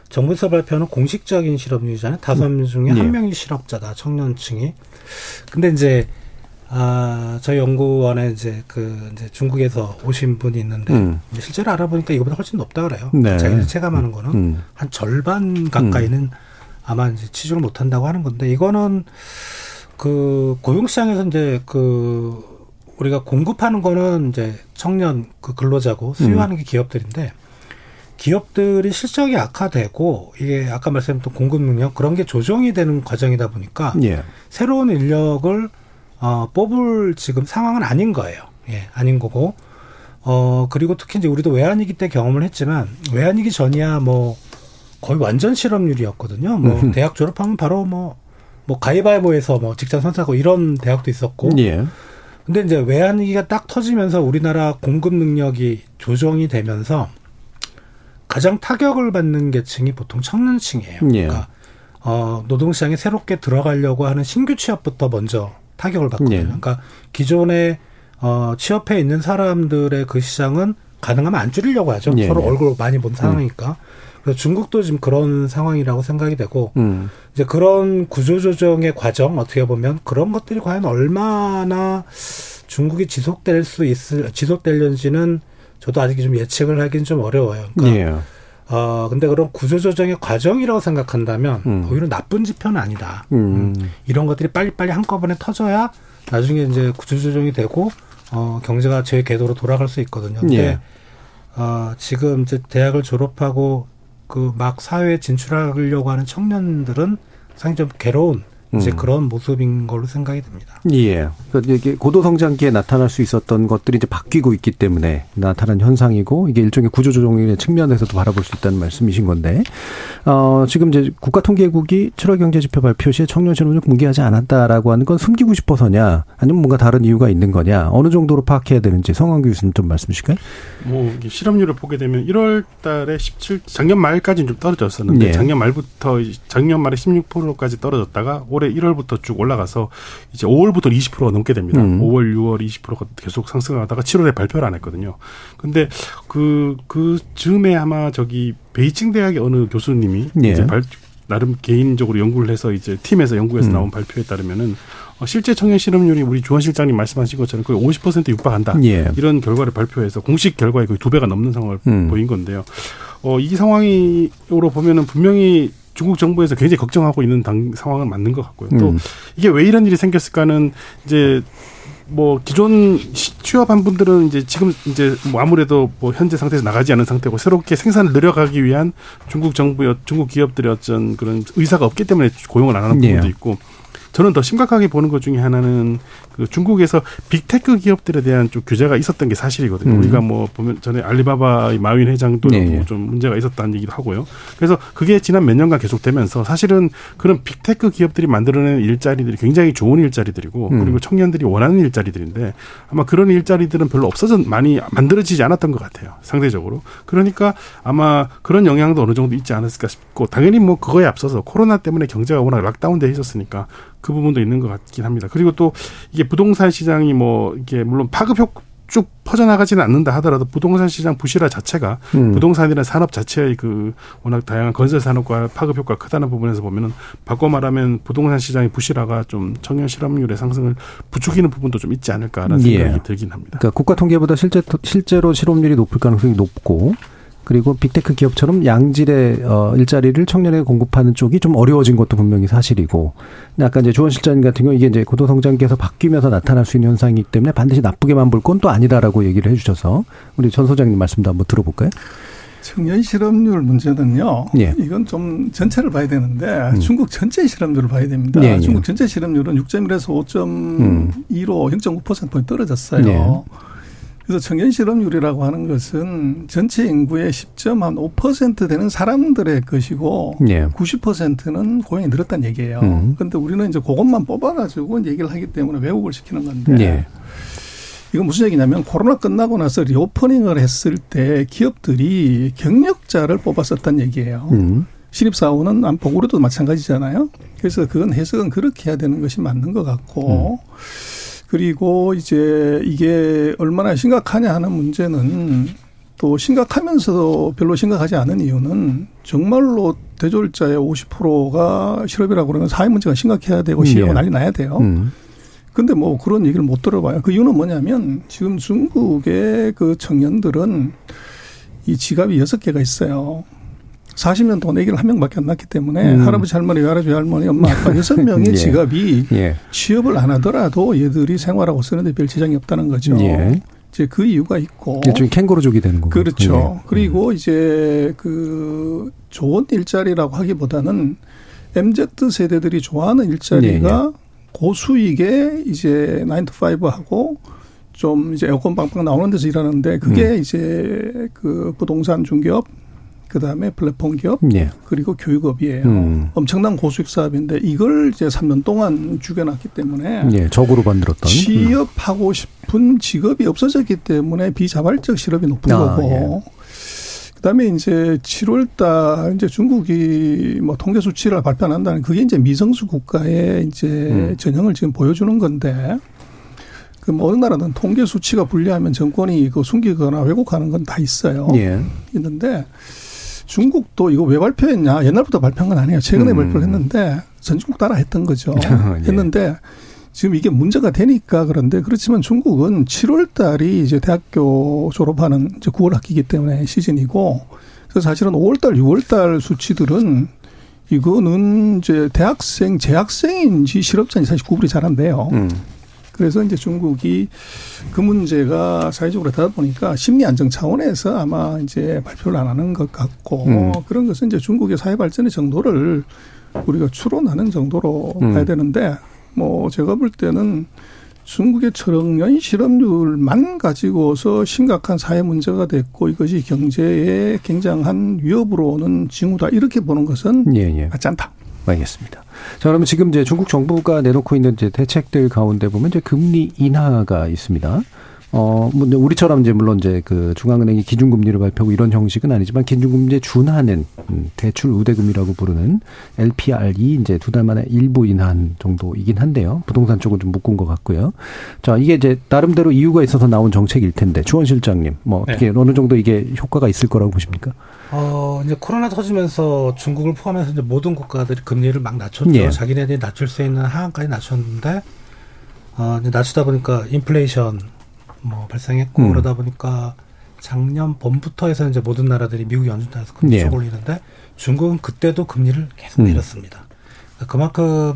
정부에서 발표하는 공식적인 실업률이잖아요. 다섯 명 중에 예. 한 명이 실업자다, 청년층이. 근데 이제, 아, 저희 연구원에 이제 그, 이제 중국에서 오신 분이 있는데, 음. 실제로 알아보니까 이거보다 훨씬 높다 그래요. 네. 자기들 체감하는 거는. 음. 한 절반 가까이는 아마 이제 치중을 못 한다고 하는 건데 이거는 그 고용 시장에서 이제 그 우리가 공급하는 거는 이제 청년 그 근로자고 수요하는 게 기업들인데 기업들이 실적이 악화되고 이게 아까 말씀드렸던 공급 능력 그런 게 조정이 되는 과정이다 보니까 예. 새로운 인력을 어, 뽑을 지금 상황은 아닌 거예요. 예, 아닌 거고. 어, 그리고 특히 이제 우리도 외환위기 때 경험을 했지만 외환위기 전이야 뭐 거의 완전 실업률이었거든요. 뭐 음흠. 대학 졸업하면 바로 뭐, 뭐 가위바위보에서 뭐 직장 선택하고 이런 대학도 있었고. 예. 근데 이제 외환위기가 딱 터지면서 우리나라 공급 능력이 조정이 되면서 가장 타격을 받는 계층이 보통 청년층이에요. 예. 그러니까 어, 노동시장에 새롭게 들어가려고 하는 신규 취업부터 먼저 타격을 받거든요. 예. 그러니까 기존에 어, 취업해 있는 사람들의 그 시장은 가능하면 안 줄이려고 하죠. 예, 서로 예. 얼굴 많이 본 상황이니까. 그래서 중국도 지금 그런 상황이라고 생각이 되고 음. 이제 그런 구조조정의 과정 어떻게 보면 그런 것들이 과연 얼마나 중국이 지속될 수 있을 지속될는지는 저도 아직 좀 예측을 하긴 좀 어려워요. 그러니까 예. 어 근데 그런 구조조정의 과정이라고 생각한다면 음. 오히려 나쁜 지표는 아니다. 음. 이런 것들이 빨리빨리 한꺼번에 터져야 나중에 이제 구조조정이 되고 어 경제가 제 궤도로 돌아갈 수 있거든요. 근데 예. 어 지금 이제 대학을 졸업하고 그 막 사회에 진출하려고 하는 청년들은 상당히 좀 괴로운 이제 음. 그런 모습인 걸로 생각이 됩니다. 예. 그러니까 이게 고도 성장기에 나타날 수 있었던 것들이 이제 바뀌고 있기 때문에 나타난 현상이고 이게 일종의 구조조정의 측면에서도 바라볼 수 있다는 말씀이신 건데, 어, 지금 이제 국가통계국이 7월 경제지표 발표 시에 청년 실업률 공개하지 않았다라고 하는 건 숨기고 싶어서냐, 아니면 뭔가 다른 이유가 있는 거냐, 어느 정도로 파악해야 되는지 성황 교수님 좀 말씀 주실까요? 뭐 이게 실업률을 보게 되면 1월 달에 17 작년 말까지는 좀 떨어졌었는데 네. 작년 말부터 이- 작년 말에 16%까지 떨어졌다가 올해 1월부터 쭉 올라가서 이제 5월부터 20%가 넘게 됩니다. 음. 5월, 6월 20%가 계속 상승하다가 7월에 발표를 안 했거든요. 근데 그, 그 즈음에 아마 저기 베이징 대학의 어느 교수님이 예. 이제 발, 나름 개인적으로 연구를 해서 이제 팀에서 연구해서 음. 나온 발표에 따르면은 어, 실제 청년 실업률이 우리 조원 실장님 말씀하신 것처럼 거의 50% 육박한다. 예. 이런 결과를 발표해서 공식 결과에 거의 두 배가 넘는 상황을 음. 보인 건데요. 어, 이 상황으로 보면은 분명히 중국 정부에서 굉장히 걱정하고 있는 당, 상황은 맞는 것 같고요. 또 음. 이게 왜 이런 일이 생겼을까는 이제 뭐 기존 시- 취업한 분들은 이제 지금 이제 뭐 아무래도 뭐 현재 상태에서 나가지 않은 상태고 새롭게 생산을 늘려가기 위한 중국 정부의 중국 기업들의 어떤 그런 의사가 없기 때문에 고용을 안 하는 예. 부분도 있고 저는 더 심각하게 보는 것 중에 하나는 그 중국에서 빅테크 기업들에 대한 좀 규제가 있었던 게 사실이거든요. 음. 우리가 뭐 보면 전에 알리바바의 마윈 회장도 네. 좀 문제가 있었다는 얘기도 하고요. 그래서 그게 지난 몇 년간 계속되면서 사실은 그런 big tech 기업들이 만들어내는 일자리들이 굉장히 좋은 일자리들이고 음. 그리고 청년들이 원하는 일자리들인데 아마 그런 일자리들은 별로 없어져 많이 만들어지지 않았던 것 같아요. 상대적으로. 그러니까 아마 그런 영향도 어느 정도 있지 않았을까 싶고 당연히 뭐 그거에 앞서서 코로나 때문에 경제가 워낙 lockdown돼 있었으니까 그 부분도 있는 것 같긴 합니다. 그리고 또 이게 부동산 시장이 뭐 이게 물론 파급 효과 쭉 퍼져나가지는 않는다 하더라도 부동산 시장 부실화 자체가 음. 부동산이라는 산업 자체의 그 워낙 다양한 건설 산업과 파급 효과가 크다는 부분에서 보면은 바꿔 말하면 부동산 시장의 부실화가 좀 청년 실업률의 상승을 부추기는 부분도 좀 있지 않을까라는 예. 생각이 들긴 합니다. 그러니까 국가 통계보다 실제 실제로 실업률이 높을 가능성이 높고 그리고 빅테크 기업처럼 양질의 어, 일자리를 청년에게 공급하는 쪽이 좀 어려워진 것도 분명히 사실이고 근데 아까 이제 조원 실장님 같은 경우 이게 이제 고도 성장기에서 바뀌면서 나타날 수 있는 현상이기 때문에 반드시 나쁘게만 볼 건 또 아니다라고 얘기를 해주셔서 우리 전 소장님 말씀도 한번 들어볼까요? 청년 실업률 문제는요. 예. 이건 좀 전체를 봐야 되는데 중국 전체 실업률을 봐야 됩니다. 예, 예. 중국 전체 실업률은 6.1에서 5.2로 0.9%포인트 떨어졌어요. 예. 그래서 청년 실업률이라고 하는 것은 전체 인구의 10.5% 되는 사람들의 것이고 예. 90%는 고용이 늘었다는 얘기예요. 음. 그런데 우리는 이제 그것만 뽑아가지고 얘기를 하기 때문에 왜곡을 시키는 건데 예. 이건 무슨 얘기냐면 코로나 끝나고 나서 리오퍼닝을 했을 때 기업들이 경력자를 뽑았었단 얘기예요. 음. 신입사원은 안 보고 우리도 마찬가지잖아요. 그래서 그건 해석은 그렇게 해야 되는 것이 맞는 것 같고 그리고 이제 이게 얼마나 심각하냐 하는 문제는 또 심각하면서도 별로 심각하지 않은 이유는 정말로 대졸자의 50%가 실업이라고 그러면 사회 문제가 심각해야 되고 시행고 예. 난리 나야 돼요. 음. 근데 뭐 그런 얘기를 못 들어봐요. 그 이유는 뭐냐면 지금 중국의 그 청년들은 이 지갑이 여섯 개가 있어요. 40년 동안 아기를 한 명밖에 안 낳기 때문에 음. 할아버지 할머니 외할아버지 할머니 엄마 아빠 여섯 명의 예. 지갑이 예. 취업을 안 하더라도 얘들이 생활하고 쓰는데 별 지장이 없다는 거죠. 예. 이제 그 이유가 있고 일종의 캥거루족이 되는 거고. 그렇죠. 예. 그리고 이제 그 좋은 일자리라고 하기보다는 MZ 세대들이 좋아하는 일자리가 예, 고수익에 이제 9 to 5 하고 좀 이제 에어컨 빵빵 나오는 데서 일하는데 그게 음. 이제 그 부동산 중개업 그다음에 플랫폼 기업 예. 그리고 교육업이에요. 음. 엄청난 고수익 사업인데 이걸 이제 3년 동안 죽여놨기 때문에 예. 적으로 만들었던. 음. 취업하고 싶은 직업이 없어졌기 때문에 비자발적 실업이 높은 아, 거고. 그다음에 이제 7월달 이제 중국이 뭐 통계 수치를 발표 안 한다는 그게 이제 미성수 국가의 이제 음. 전형을 지금 보여주는 건데 그 어느 나라든 통계 수치가 불리하면 정권이 그 숨기거나 왜곡하는 건 다 있어요. 예. 있는데 중국도 이거 왜 발표했냐? 옛날부터 발표한 건 아니에요. 최근에 음. 발표를 했는데 전 중국 따라 했던 거죠. 예. 했는데 지금 이게 문제가 되니까 그런데 그렇지만 중국은 7월 달이 이제 대학교 졸업하는 이제 9월 학기이기 때문에 시즌이고 그래서 사실은 5월 달, 6월 달 수치들은 이거는 이제 대학생, 재학생인지 실업자인지 사실 구분이 잘 안 돼요. 음. 그래서 이제 중국이 그 문제가 사회적으로 되다 보니까 심리 안정 차원에서 아마 이제 발표를 안 하는 것 같고 음. 그런 것은 이제 중국의 사회 발전의 정도를 우리가 추론하는 정도로 음. 봐야 되는데 뭐 제가 볼 때는 중국의 청년 실업률만 가지고서 심각한 사회 문제가 됐고 이것이 경제에 굉장한 위협으로는 징후다 이렇게 보는 것은 예, 예. 맞지 않다. 알겠습니다. 자, 그러면 지금 이제 중국 정부가 내놓고 있는 이제 대책들 가운데 보면 이제 금리 인하가 있습니다. 어, 뭐 우리처럼 이제 물론 이제 그 중앙은행이 기준금리를 발표하고 이런 형식은 아니지만 기준금리에 준하는 음, 대출 우대금이라고 부르는 LPR이 이제 두 달 만에 일부 인한 정도이긴 한데요. 부동산 쪽은 좀 묶은 것 같고요. 자, 이게 이제 나름대로 이유가 있어서 나온 정책일 텐데 주원 실장님, 뭐 어떻게 어느 정도 이게 효과가 있을 거라고 보십니까? 어, 이제 코로나 터지면서 중국을 포함해서 이제 모든 국가들이 금리를 막 낮췄죠. 예. 자기네들이 낮출 수 있는 하한까지 낮췄는데, 어, 이제 낮추다 보니까 인플레이션 뭐 발생했고, 음. 그러다 보니까 작년 봄부터 해서 이제 모든 나라들이 미국 연준 따라서 금리 예. 쭉 올리는데, 중국은 그때도 금리를 계속 음. 내렸습니다. 그러니까 그만큼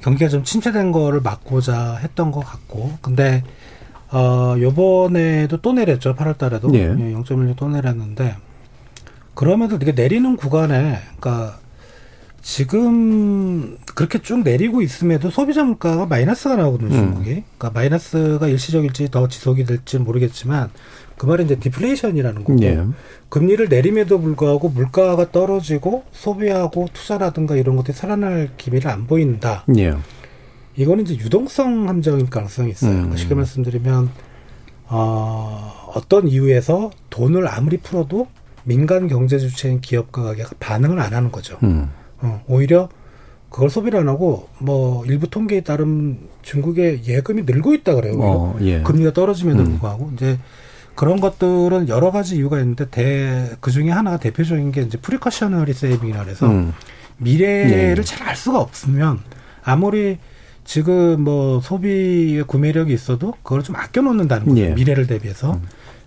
경기가 좀 침체된 거를 막고자 했던 것 같고, 근데, 어, 요번에도 또 내렸죠. 8월 달에도. 예. 0.16또 내렸는데, 그럼에도 이게 내리는 구간에, 그러니까 지금 그렇게 쭉 내리고 있음에도 소비자 물가가 마이너스가 나오거든요, 음. 중국이. 그러니까 마이너스가 일시적일지 더 지속이 될지 는 모르겠지만 그 말은 이제 디플레이션이라는 거고 예. 금리를 내림에도 불구하고 물가가 떨어지고 소비하고 투자라든가 이런 것들이 살아날 기미를 안 보인다. 예. 이거는 이제 유동성 함정일 가능성이 있어요. 음. 쉽게 말씀드리면 어, 어떤 이유에서 돈을 아무리 풀어도 민간 경제 주체인 기업가 가계가 반응을 안 하는 거죠. 음. 어, 오히려 그걸 소비를 안 하고 뭐 일부 통계에 따르면 중국의 예금이 늘고 있다 그래요. 어, 예. 금리가 떨어짐에도 음. 불구하고 이제 그런 것들은 여러 가지 이유가 있는데 대 그 중에 하나가 대표적인 게 이제 precautionary saving이라 그래서 음. 미래를 네. 잘 알 수가 없으면 아무리 지금 뭐 소비의 구매력이 있어도 그걸 좀 아껴 놓는다는 거죠. 예. 미래를 대비해서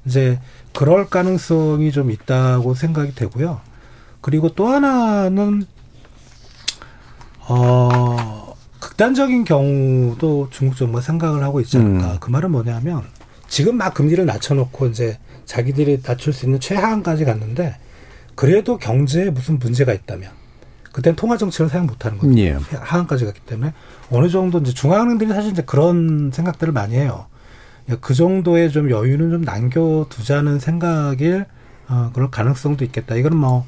이제 그럴 가능성이 좀 있다고 생각이 되고요. 그리고 또 하나는 어 극단적인 경우도 중국 정부가 생각을 하고 있지 않을까. 음. 그 말은 뭐냐면 지금 막 금리를 낮춰놓고 이제 자기들이 낮출 수 있는 최하한까지 갔는데 그래도 경제에 무슨 문제가 있다면 그땐 통화 정책을 사용 못하는 거죠. 예. 하한까지 갔기 때문에 어느 정도 이제 중앙은행들이 사실 이제 그런 생각들을 많이 해요. 그 정도의 좀 여유는 좀 남겨두자는 생각일 어, 그럴 가능성도 있겠다. 이거는 뭐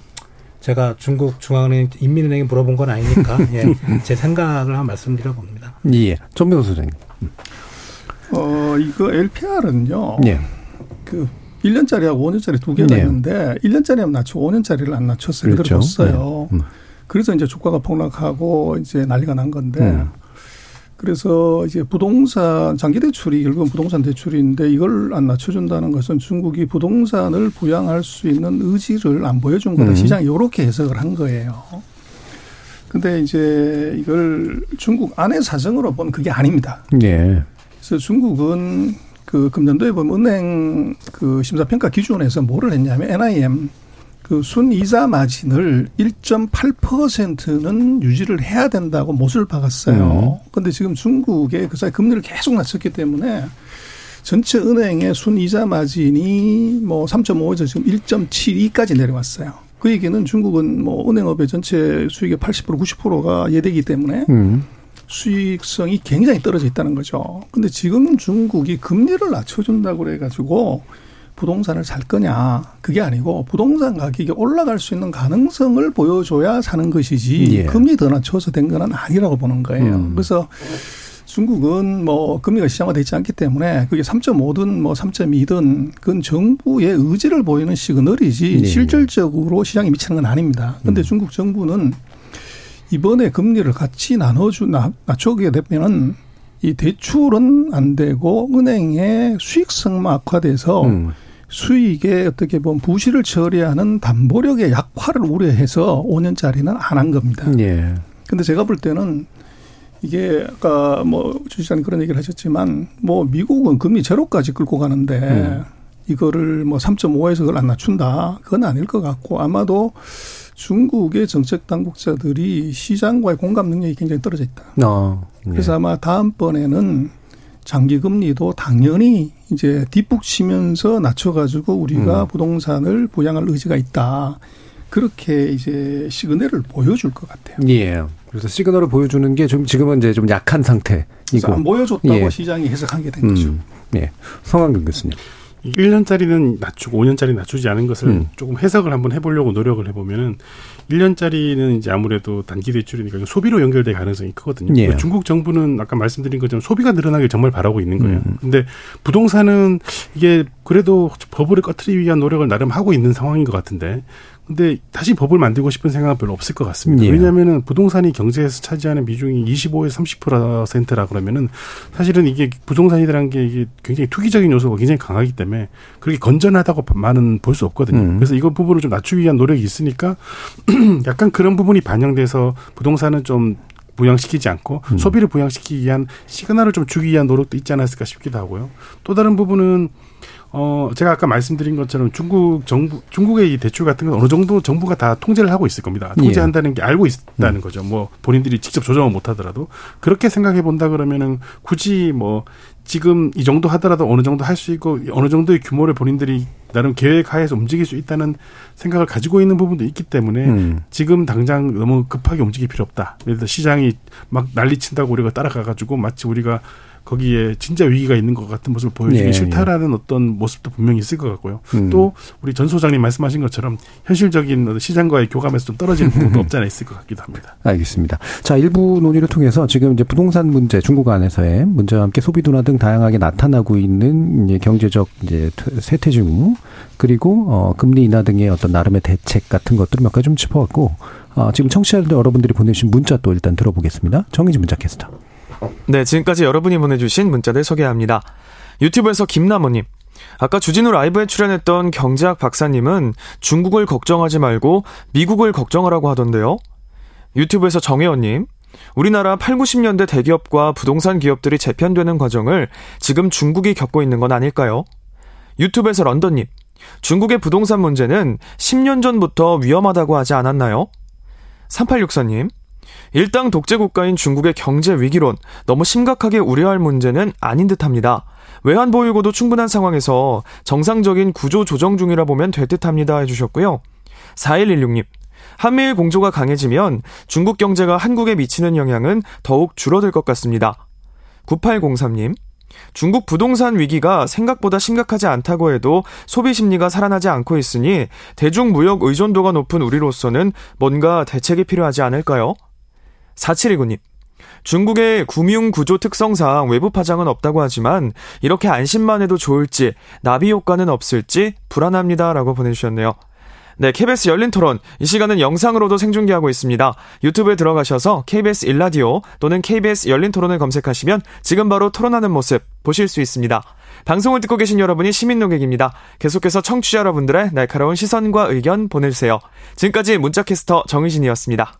제가 중국 중앙은행 인민은행에 물어본 건 아니니까 예, 제 생각을 한번 말씀드려 봅니다. 예. 전병호 소장님. 어, 이거 LPR은요. 예. 그 1년짜리하고 5년짜리 두 개가 네. 있는데 1년짜리는 낮추고 5년짜리를 안 낮췄어요. 그렇죠. 그대로 뒀어요. 네. 음. 그래서 이제 주가가 폭락하고 이제 난리가 난 건데 음. 그래서 이제 부동산 장기 대출이 결국은 부동산 대출인데 이걸 안 낮춰준다는 것은 중국이 부동산을 부양할 수 있는 의지를 안 보여준 거다. 음. 시장이 이렇게 해석을 한 거예요. 근데 이제 이걸 중국 안의 사정으로 보면 그게 아닙니다. 예. 그래서 중국은 그 금년도에 보면 은행 그 심사평가 기준에서 뭐를 했냐면 NIM 그 순이자 마진을 1.8%는 유지를 해야 된다고 못을 박았어요. 근데 지금 중국의 그 사이 금리를 계속 낮췄기 때문에 전체 은행의 순이자 마진이 뭐 3.5에서 지금 1.72까지 내려왔어요. 그 얘기는 중국은 뭐 은행업의 전체 수익의 80% 90%가 예대이기 때문에 음. 수익성이 굉장히 떨어져 있다는 거죠. 근데 지금 중국이 금리를 낮춰준다고 그래가지고 부동산을 살 거냐. 그게 아니고 부동산 가격이 올라갈 수 있는 가능성을 보여줘야 사는 것이지 예. 금리 더 낮춰서 된건 아니라고 보는 거예요. 음. 그래서 중국은 뭐 금리가 시장화되어 있지 않기 때문에 그게 3.5든 뭐 3.2든 그건 정부의 의지를 보이는 시그널이지 네. 실질적으로 시장에 미치는 건 아닙니다. 근데 중국 정부는 이번에 금리를 같이 나눠주 나- 낮추게 되면은 이 대출은 안 되고 은행의 수익성만 악화돼서 음. 수익에 어떻게 보면 부실을 처리하는 담보력의 약화를 우려해서 5년짜리는 안 한 겁니다. 예. 근데 제가 볼 때는 이게 아까 뭐 주시장님 그런 얘기를 하셨지만 뭐 미국은 금리 제로까지 끌고 가는데 음. 이거를 뭐 3.5에서 그걸 안 낮춘다. 그건 아닐 것 같고 아마도 중국의 정책 당국자들이 시장과의 공감 능력이 굉장히 떨어져 있다. 어. 예. 그래서 아마 다음번에는 장기 금리도 당연히 이제 뒷북 치면서 낮춰가지고 우리가 음. 부동산을 부양할 의지가 있다. 그렇게 이제 시그널을 보여줄 것 같아요. 예. 그래서 시그널을 보여주는 게 좀 지금은 이제 좀 약한 상태이고. 안 보여줬다고 예. 시장이 해석한 게된 거죠. 음. 예. 성한근 교수님. 1년짜리는 낮추고 5년짜리 낮추지 않은 것을 음. 조금 해석을 한번 해보려고 노력을 해보면은 1년짜리는 이제 아무래도 단기 대출이니까 소비로 연결될 가능성이 크거든요. 예. 중국 정부는 아까 말씀드린 것처럼 소비가 늘어나길 정말 바라고 있는 거예요. 음. 근데 부동산은 이게 그래도 버블을 꺼트리기 위한 노력을 나름 하고 있는 상황인 것 같은데 근데 다시 법을 만들고 싶은 생각은 별로 없을 것 같습니다. 예. 왜냐하면은 부동산이 경제에서 차지하는 비중이 25에서 30%라 그러면은 사실은 이게 부동산이라는 게 이게 굉장히 투기적인 요소가 굉장히 강하기 때문에 그렇게 건전하다고 많은 볼 수 없거든요. 음. 그래서 이거 부분을 좀 낮추기 위한 노력이 있으니까 약간 그런 부분이 반영돼서 부동산은 좀 부양시키지 않고 음. 소비를 부양시키기 위한 시그널을 좀 주기 위한 노력도 있지 않았을까 싶기도 하고요. 또 다른 부분은 어 제가 아까 말씀드린 것처럼 중국 정부 중국의 이 대출 같은 건 어느 정도 정부가 다 통제를 하고 있을 겁니다. 예. 통제한다는 게 알고 있다는 거죠. 뭐 본인들이 직접 조정을 못 하더라도 그렇게 생각해 본다 그러면은 굳이 뭐 지금 이 정도 하더라도 어느 정도 할 수 있고 어느 정도의 규모를 본인들이 나름 계획 하에서 움직일 수 있다는 생각을 가지고 있는 부분도 있기 때문에 음. 지금 당장 너무 급하게 움직일 필요 없다. 예를 들어 시장이 막 난리친다고 우리가 따라가가지고 마치 우리가 거기에 진짜 위기가 있는 것 같은 모습을 보여주기 예, 싫다라는 어떤 모습도 분명히 있을 것 같고요. 음. 또 우리 전 소장님 말씀하신 것처럼 현실적인 시장과의 교감에서 좀 떨어지는 부분도 없지 않아 있을 것 같기도 합니다. 알겠습니다. 자, 일부 논의를 통해서 지금 이제 부동산 문제, 중국 안에서의 문제와 함께 소비 둔화 등 다양하게 나타나고 있는 이제 경제적 이제 세태 중 그리고 어 금리 인하 등의 어떤 나름의 대책 같은 것들을 몇 가지 좀 짚어왔고 어, 지금 청취자들 여러분들이 보내주신 문자 또 일단 들어보겠습니다. 정의지 문자 캐스터. 네, 지금까지 여러분이 보내주신 문자들 소개합니다. 유튜브에서 김나무님. 아까 주진우 라이브에 출연했던 경제학 박사님은 중국을 걱정하지 말고 미국을 걱정하라고 하던데요. 유튜브에서 정혜원님. 우리나라 8, 90년대 대기업과 부동산 기업들이 재편되는 과정을 지금 중국이 겪고 있는 건 아닐까요? 유튜브에서 런던님. 중국의 부동산 문제는 10년 전부터 위험하다고 하지 않았나요? 3864님. 일당 독재 국가인 중국의 경제 위기론 너무 심각하게 우려할 문제는 아닌 듯합니다. 외환 보유고도 충분한 상황에서 정상적인 구조 조정 중이라 보면 될 듯합니다 해주셨고요. 4116님. 한미일 공조가 강해지면 중국 경제가 한국에 미치는 영향은 더욱 줄어들 것 같습니다. 9803님. 중국 부동산 위기가 생각보다 심각하지 않다고 해도 소비 심리가 살아나지 않고 있으니 대중 무역 의존도가 높은 우리로서는 뭔가 대책이 필요하지 않을까요? 4719님. 중국의 금융 구조 특성상 외부 파장은 없다고 하지만 이렇게 안심만 해도 좋을지 나비 효과는 없을지 불안합니다라고 보내주셨네요. 네, KBS 열린 토론. 이 시간은 영상으로도 생중계하고 있습니다. 유튜브에 들어가셔서 KBS 일라디오 또는 KBS 열린 토론을 검색하시면 지금 바로 토론하는 모습 보실 수 있습니다. 방송을 듣고 계신 여러분이 시민 노객입니다. 계속해서 청취자 여러분들의 날카로운 시선과 의견 보내주세요. 지금까지 문자캐스터 정의진이었습니다.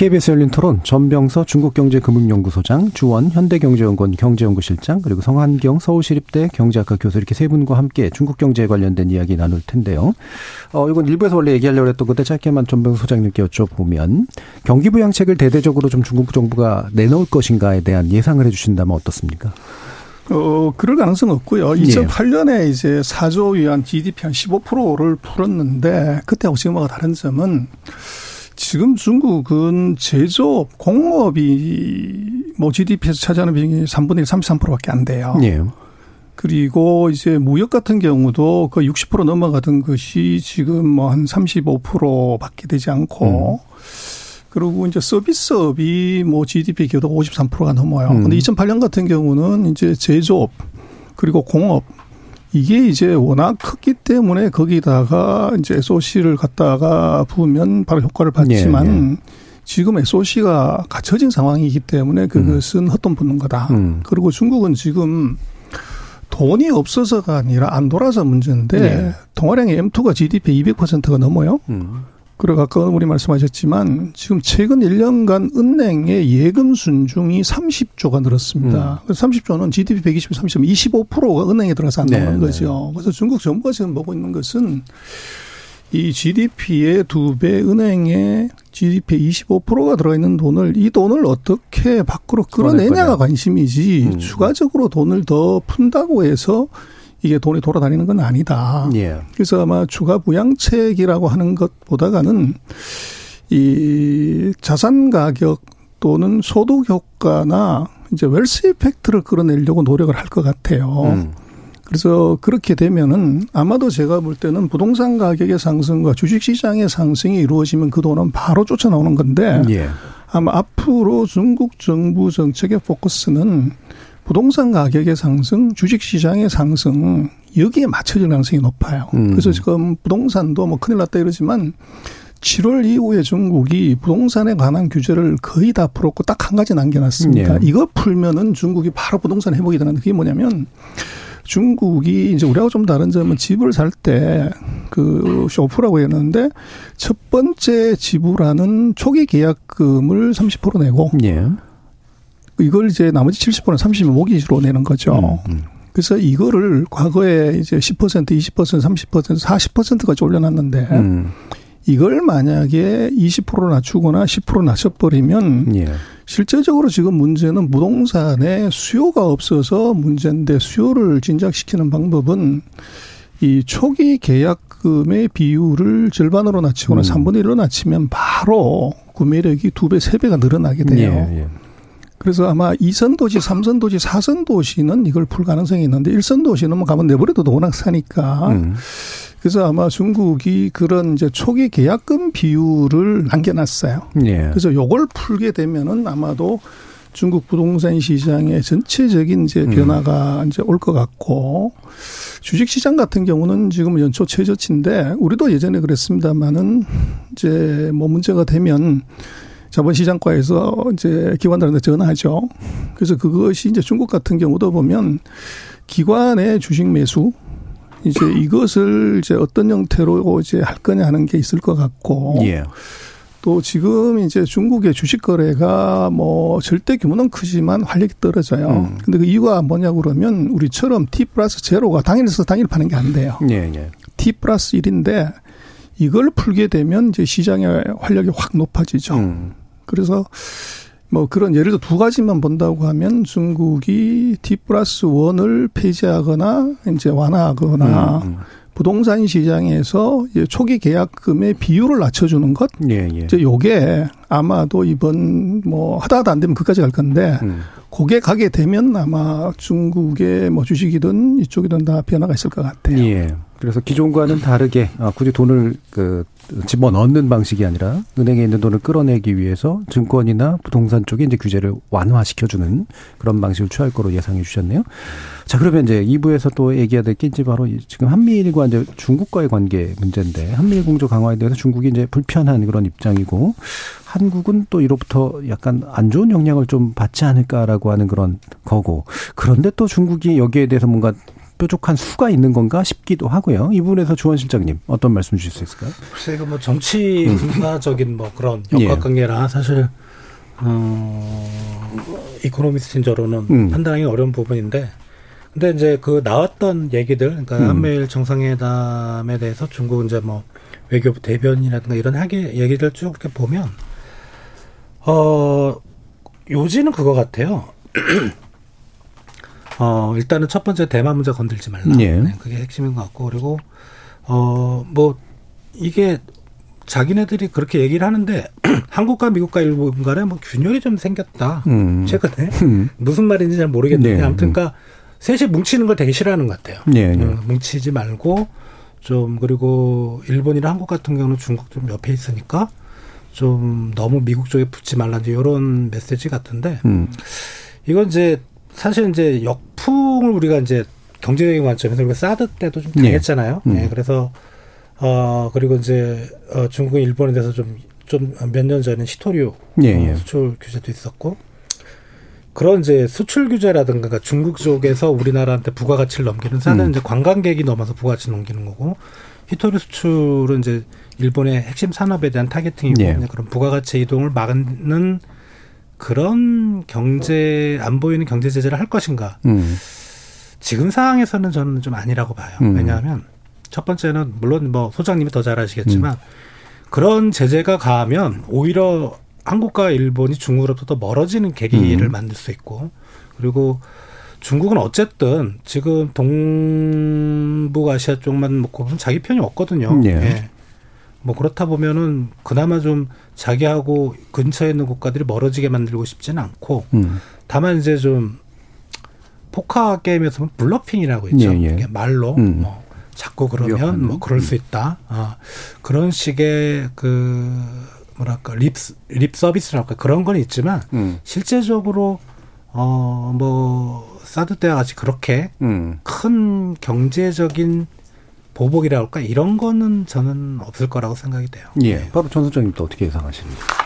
KBS 열린 토론 전병서 중국경제금융연구소장, 주원 현대경제연구원 경제연구실장, 그리고 성한경 서울시립대 경제학과 교수 이렇게 세 분과 함께 중국 경제에 관련된 이야기 나눌 텐데요. 어, 이건 일부에서 원래 얘기하려고 했던 건데 짧게만 전병서 소장님께 여쭤보면 경기부양책을 대대적으로 좀 중국 정부가 내놓을 것인가에 대한 예상을 해주신다면 어떻습니까? 어, 그럴 가능성 없고요. 예. 2008년에 이제 4조 위안 GDP 한 15%를 풀었는데 그때하고 지금하고 다른 점은 지금 중국은 제조업, 공업이 뭐 GDP에서 차지하는 비중이 3분의 1, 33%밖에 안 돼요. 예. 그리고 이제 무역 같은 경우도 그60% 넘어가던 것이 지금 뭐 한 35%밖에 되지 않고 그리고 이제 서비스업이 뭐 GDP 기여도가 53%가 넘어요. 음. 근데 2008년 같은 경우는 이제 제조업 그리고 공업 이게 이제 워낙 컸기 때문에 거기다가 이제 SOC를 갖다가 부으면 바로 효과를 받지만 예, 예. 지금 SOC가 갖춰진 상황이기 때문에 그것은 음. 헛돈 붙는 거다. 그리고 중국은 지금 돈이 없어서가 아니라 안 돌아서 문제인데 네. 동아량의 M2가 GDP 200%가 넘어요. 음. 그리고 아까 우리 말씀하셨지만 지금 최근 1년간 은행의 예금 순중이 30조가 늘었습니다. 그래서 30조는 GDP 120, 30, 25%가 은행에 들어가서 안 네, 나오는 네. 거죠. 그래서 중국 정부가 지금 보고 있는 것은 이 GDP의 두 배 은행에 GDP 25%가 들어있는 돈을 이 돈을 어떻게 밖으로 끌어내냐가. 관심이지 추가적으로 돈을 더 푼다고 해서 이게 돈이 돌아다니는 건 아니다. 예. 그래서 아마 추가 부양책이라고 하는 것보다는 이 자산 가격 또는 소득 효과나 이제 웰스 이펙트를 끌어내려고 노력을 할 것 같아요. 음. 그래서 그렇게 되면은 아마도 제가 볼 때는 부동산 가격의 상승과 주식 시장의 상승이 이루어지면 그 돈은 바로 쫓아 나오는 건데 예. 아마 앞으로 중국 정부 정책의 포커스는 부동산 가격의 상승, 주식 시장의 상승 여기에 맞춰질 가능성이 높아요. 음. 그래서 지금 부동산도 뭐 큰일 났다 이러지만 7월 이후에 중국이 부동산에 관한 규제를 거의 다 풀었고 딱 한 가지 남겨놨습니다. 예. 이거 풀면은 중국이 바로 부동산 회복이 되는데 그게 뭐냐면 중국이 이제 우리하고 좀 다른 점은 집을 살 때 그 쇼프라고 했는데 첫 번째 지불하는 초기 계약금을 30% 내고 예. 이걸 이제 나머지 70%는 30일 모기지로 내는 거죠. 음, 그래서 이거를 과거에 이제 10%, 20%, 30%, 40%까지 올려놨는데 음. 이걸 만약에 20% 낮추거나 10% 낮춰버리면 예. 실제적으로 지금 문제는 부동산에 수요가 없어서 문제인데 수요를 진작시키는 방법은 이 초기 계약금의 비율을 절반으로 낮추거나 음. 3분의 1로 낮추면 바로 구매력이 두 배, 세 배가 늘어나게 돼요. 예, 예. 그래서 아마 2선 도시, 3선 도시, 4선 도시는 이걸 풀 가능성이 있는데 1선 도시는 뭐 가면 내버려도 워낙 사니까. 음. 그래서 아마 중국이 그런 이제 초기 계약금 비율을 남겨놨어요. 예. 그래서 요걸 풀게 되면은 아마도 중국 부동산 시장의 전체적인 이제 음. 변화가 이제 올 것 같고 주식 시장 같은 경우는 지금 연초 최저치인데 우리도 예전에 그랬습니다만은 이제 뭐 문제가 되면 자본시장과에서 이제 기관들한테 전화하죠. 그래서 그것이 이제 중국 같은 경우도 보면 기관의 주식 매수 이제 이것을 이제 어떤 형태로 이제 할 거냐 하는 게 있을 것 같고 예. 또 지금 이제 중국의 주식 거래가 뭐 절대 규모는 크지만 활력이 떨어져요. 음. 근데 그 이유가 뭐냐 그러면 우리처럼 T 플러스 제로가 당일에서 당일 파는 게 안 돼요. 예, 예. T 플러스 1인데 이걸 풀게 되면 이제 시장의 활력이 확 높아지죠. 음. 그래서 뭐 그런 예를 들어 두 가지만 본다고 하면 중국이 T 플러스 원을 폐지하거나 이제 완화하거나 음, 음. 부동산 시장에서 초기 계약금의 비율을 낮춰주는 것. 예, 예. 이제 요게 아마도 이번 뭐 하다 하다 안 되면 그까지 갈 건데 음. 그게 가게 되면 아마 중국의 뭐 주식이든 이쪽이든 다 변화가 있을 것 같아요. 예. 그래서 기존과는 다르게 아, 굳이 돈을 그 집어 넣는 방식이 아니라 은행에 있는 돈을 끌어내기 위해서 증권이나 부동산 쪽에 이제 규제를 완화시켜주는 그런 방식을 취할 거로 예상해 주셨네요. 자 그러면 이제 2부에서 또 얘기해야 될 게 이제 바로 이 지금 한미일과 이제 중국과의 관계 문제인데 한미일 공조 강화에 대해서 중국이 이제 불편한 그런 입장이고 한국은 또 이로부터 약간 안 좋은 영향을 좀 받지 않을까라고 하는 그런 거고 그런데 또 중국이 여기에 대해서 뭔가 뾰족한 수가 있는 건가 싶기도 하고요. 이 부분에서 주원 실장님 어떤 말씀 주실 수 있을까요? 글쎄 이거 뭐 정치 군사적인 뭐 그런 예. 역학관계라 사실 어 이코노미스트인 저로는 음. 판단하기 어려운 부분인데 근데 이제 그 나왔던 얘기들 그러니까 음. 한미일 정상회담에 대해서 중국 이제 뭐 외교부 대변이라든가 이런 하기 얘기들 쭉 이렇게 보면 어 요지는 그거 같아요. 어 일단은 첫 번째 대만 문제 건들지 말라. 예. 네, 그게 핵심인 것 같고 그리고 어 뭐 이게 자기네들이 그렇게 얘기를 하는데 한국과 미국과 일본 간에 뭐 균열이 좀 생겼다. 음. 최근에 음. 무슨 말인지 잘 모르겠는데 네. 아무튼 그러니까 셋이 뭉치는 걸 되게 싫어하는 것 같아요. 어, 뭉치지 말고 좀 그리고 일본이나 한국 같은 경우는 중국 좀 옆에 있으니까 좀 너무 미국 쪽에 붙지 말라 이제 이런 메시지 같은데 음. 이건 이제 사실 이제 역풍을 우리가 이제 경제적인 관점에서 우리가 사드 때도 좀 네. 당했잖아요. 음. 네, 그래서 어 그리고 이제 어 중국은 일본에 대해서 좀 좀 몇 년 전에 시토류. 어, 수출 규제도 있었고 그런 이제 수출 규제라든가 그러니까 중국 쪽에서 우리나라한테 부가가치를 넘기는 사는 음. 이제 관광객이 넘어서 부가가치 넘기는 거고 히토류 수출은 이제 일본의 핵심 산업에 대한 타겟팅이고 예. 그런 부가가치 이동을 막는 그런 경제 안 보이는 경제 제재를 할 것인가 음. 지금 상황에서는 저는 좀 아니라고 봐요. 음. 왜냐하면 첫 번째는 물론 뭐 소장님이 더 잘 아시겠지만 음. 그런 제재가 가하면 오히려 한국과 일본이 중국으로부터 더 멀어지는 계기를 음. 만들 수 있고 그리고 중국은 어쨌든 지금 동북아시아 쪽만 보면 자기 편이 없거든요. 예. 뭐 그렇다 보면은 그나마 좀 자기하고 근처에 있는 국가들이 멀어지게 만들고 싶지는 않고 음. 다만 이제 좀 포커 게임에서 보면 bluffing이라고 있죠. 예, 예. 이게 말로 음. 뭐 자꾸 그러면 위협하는. 뭐 그럴 수 있다. 아, 그런 식의 그 뭐랄까 립, 립 서비스랄까 그런 건 있지만 음. 실제적으로 어 뭐 사드 때와 같이 그렇게 음. 큰 경제적인 보복이라 할까 이런 거는 저는 없을 거라고 생각이 돼요. 예. 바로 전 소장님 또 어떻게 예상하십니까?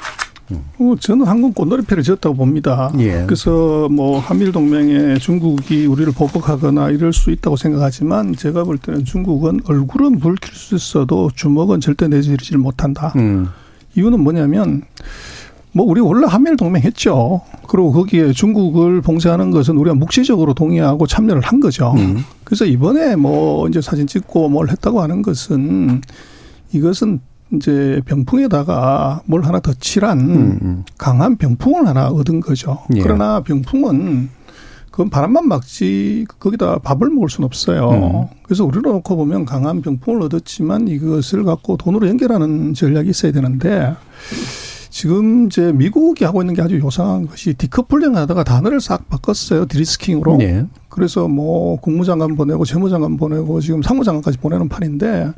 어, 저는 한국 꽃놀이패를 지었다고 봅니다. 예. 그래서 뭐 한미일 동맹에 중국이 우리를 보복하거나 이럴 수 있다고 생각하지만 제가 볼 때는 중국은 얼굴은 붉힐 수 있어도 주먹은 절대 내지르질 못한다. 음. 이유는 뭐냐면 뭐 우리 원래 한미일 동맹 했죠. 그리고 거기에 중국을 봉쇄하는 것은 우리가 묵시적으로 동의하고 참여를 한 거죠. 음. 그래서 이번에 뭐 이제 사진 찍고 뭘 했다고 하는 것은 이것은 이제 병풍에다가 뭘 하나 더 칠한 음, 음. 강한 병풍을 하나 얻은 거죠. 예. 그러나 병풍은 그건 바람만 막지 거기다 밥을 먹을 수는 없어요. 음. 그래서 우리로 놓고 보면 강한 병풍을 얻었지만 이것을 갖고 돈으로 연결하는 전략이 있어야 되는데 지금 이제 미국이 하고 있는 게 아주 요상한 것이 디커플링 하다가 단어를 싹 바꿨어요. 디리스킹으로. 예. 그래서 뭐 국무장관 보내고 재무장관 보내고 지금 상무장관까지 보내는 판인데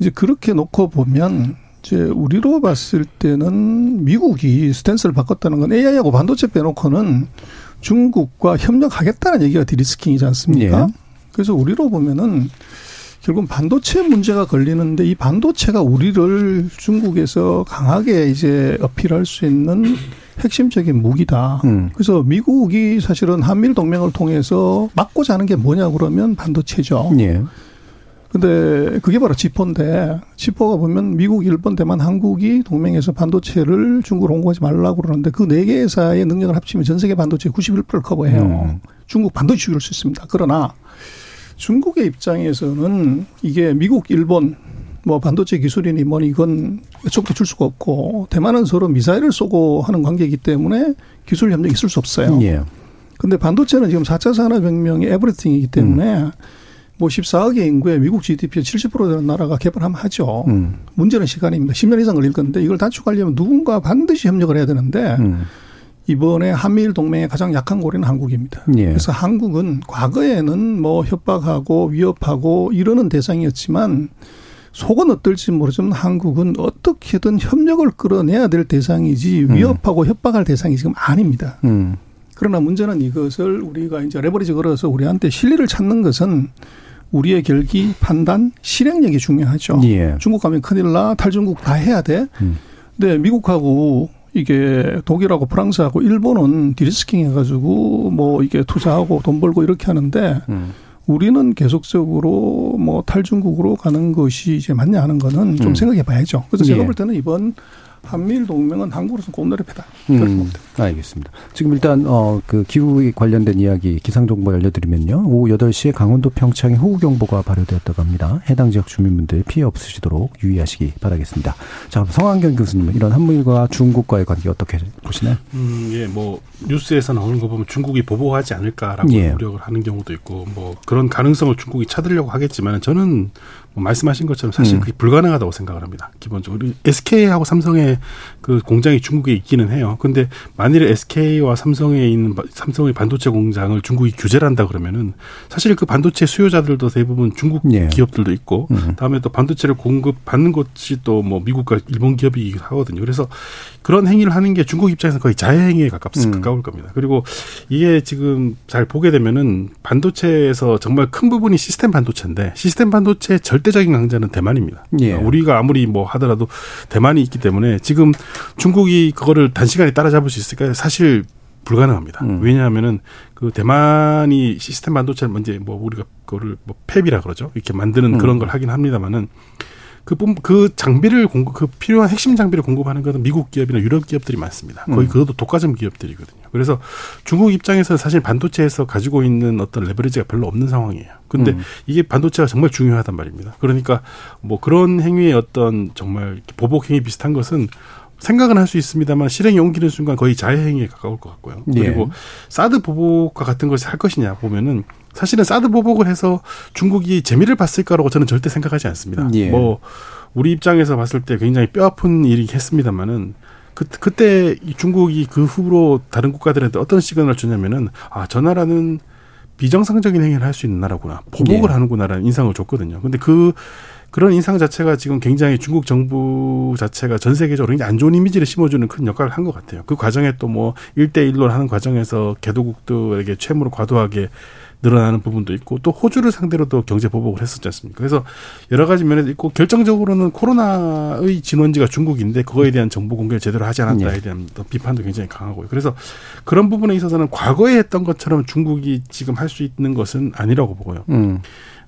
이제 그렇게 놓고 보면 이제 우리로 봤을 때는 미국이 스탠스를 바꿨다는 건 AI하고 반도체 빼놓고는 중국과 협력하겠다는 얘기가 de-risking이지 않습니까? 예. 그래서 우리로 보면은 결국 반도체 문제가 걸리는데 이 반도체가 우리를 중국에서 강하게 이제 어필할 수 있는 핵심적인 무기다. 음. 그래서 미국이 사실은 한미일 동맹을 통해서 막고자 하는 게 뭐냐 그러면 반도체죠. 예. 근데 그게 바로 지포인데 지포가 보면 미국, 일본, 대만, 한국이 동맹에서 반도체를 중국으로 홍보하지 말라고 그러는데 그 네 개 회사의 능력을 합치면 전 세계 반도체 91%를 커버해요. 음. 중국 반도체 죽일 수 있습니다. 그러나 중국의 입장에서는 이게 미국, 일본 뭐 반도체 기술이니 뭐니 이건 외척도 줄 수가 없고 대만은 서로 미사일을 쏘고 하는 관계이기 때문에 기술 협력이 있을 수 없어요. 예. 근데 반도체는 지금 4차 산업혁명의 에브리띵이기 때문에 뭐 14억의 인구에 미국 GDP의 70% 되는 나라가 개발하면 하죠. 음. 문제는 시간입니다. 10년 이상 걸릴 건데 이걸 단축하려면 누군가 반드시 협력을 해야 되는데 음. 이번에 한미일 동맹의 가장 약한 고리는 한국입니다. 예. 그래서 한국은 과거에는 뭐 협박하고 위협하고 이러는 대상이었지만 속은 어떨지 모르지만 한국은 어떻게든 협력을 끌어내야 될 대상이지 음. 위협하고 협박할 대상이 지금 아닙니다. 음. 그러나 문제는 이것을 우리가 이제 레버리지 걸어서 우리한테 실리를 찾는 것은 우리의 결기, 판단, 실행력이 중요하죠. 예. 중국 가면 큰일 나, 탈중국 다 해야 돼. 음. 근데 미국하고 이게 독일하고 프랑스하고 일본은 디리스킹 해가지고 뭐 이게 투자하고 돈 벌고 이렇게 하는데 음. 우리는 계속적으로 뭐 탈중국으로 가는 것이 이제 맞냐 하는 거는 좀 음. 생각해 봐야죠. 그래서 제가 예. 볼 때는 이번 한미일 동맹은 한국으로서. 그렇게 음. 알겠습니다. 지금 일단 어 그 기후에 관련된 이야기 기상 정보 알려드리면요. 오후 8시에 강원도 평창에 호우 경보가 발효되었다고 합니다. 해당 지역 주민분들 피해 없으시도록 유의하시기 바라겠습니다. 자, 성한경 교수님은 이런 한미일과 중국과의 관계 어떻게 보시나요? 음, 예, 뭐 뉴스에서 나오는 거 보면 중국이 보복하지 않을까라고 예. 우려를 하는 경우도 있고 뭐 그런 가능성을 중국이 찾으려고 하겠지만 저는 뭐 말씀하신 것처럼 사실 음. 그게 불가능하다고 생각을 합니다. 기본적으로 SK하고 삼성의 그 공장이 중국에 있기는 해요. 근데 만일에 SK와 삼성에 있는 바- 삼성의 반도체 공장을 중국이 규제를 한다 그러면은 사실 그 반도체 수요자들도 대부분 중국 예. 기업들도 있고 음. 다음에 또 반도체를 공급 받는 곳이 또 뭐 미국과 일본 기업이기도 하거든요. 그래서 그런 행위를 하는 게 중국 입장에서 거의 자해행위에 가깝, 음. 가까울 겁니다. 그리고 이게 지금 잘 보게 되면은 반도체에서 정말 큰 부분이 시스템 반도체인데 시스템 반도체의 절 절대적인 강자는 대만입니다. 예. 우리가 아무리 뭐 하더라도 대만이 있기 때문에 지금 중국이 그거를 단시간에 따라잡을 수 있을까요? 사실 불가능합니다. 음. 왜냐하면은 그 대만이 시스템 반도체를 먼저 뭐 우리가 그거를 뭐 팹이라 그러죠. 이렇게 만드는 음. 그런 걸 하긴 합니다만은 그, 뿐- 그 장비를 공급, 그 필요한 핵심 장비를 공급하는 것은 미국 기업이나 유럽 기업들이 많습니다. 거의 음. 그것도 독과점 기업들이거든요. 그래서 중국 입장에서는 사실 반도체에서 가지고 있는 어떤 레버리지가 별로 없는 상황이에요. 근데 음. 이게 반도체가 정말 중요하단 말입니다. 그러니까 뭐 그런 행위의 어떤 정말 보복 행위 비슷한 것은 생각은 할 수 있습니다만 실행에 옮기는 순간 거의 자해행위에 가까울 것 같고요. 예. 그리고 사드 보복과 같은 것을 할 것이냐 보면은 사실은 사드 보복을 해서 중국이 재미를 봤을 거라고 저는 절대 생각하지 않습니다. 예. 뭐 우리 입장에서 봤을 때 굉장히 뼈 아픈 일이 했습니다만은 그, 그때 이 중국이 그 후로 다른 국가들한테 어떤 시그널을 주냐면은 아, 저 나라는 비정상적인 행위를 할 수 있는 나라구나. 보복을 예. 하는구나라는 인상을 줬거든요. 근데 그 그런 인상 자체가 지금 굉장히 중국 정부 자체가 전 세계적으로 굉장히 안 좋은 이미지를 심어주는 큰 역할을 한 것 같아요. 그 과정에 또 뭐 일대일로 하는 과정에서 개도국들에게 채무를 과도하게 늘어나는 부분도 있고 또 호주를 상대로도 경제 보복을 했었지 않습니까? 그래서 여러 가지 면에서 있고 결정적으로는 코로나의 진원지가 중국인데 그거에 대한 정보 공개를 제대로 하지 않았다에 예. 대한 비판도 굉장히 강하고요. 그래서 그런 부분에 있어서는 과거에 했던 것처럼 중국이 지금 할 수 있는 것은 아니라고 보고요. 음.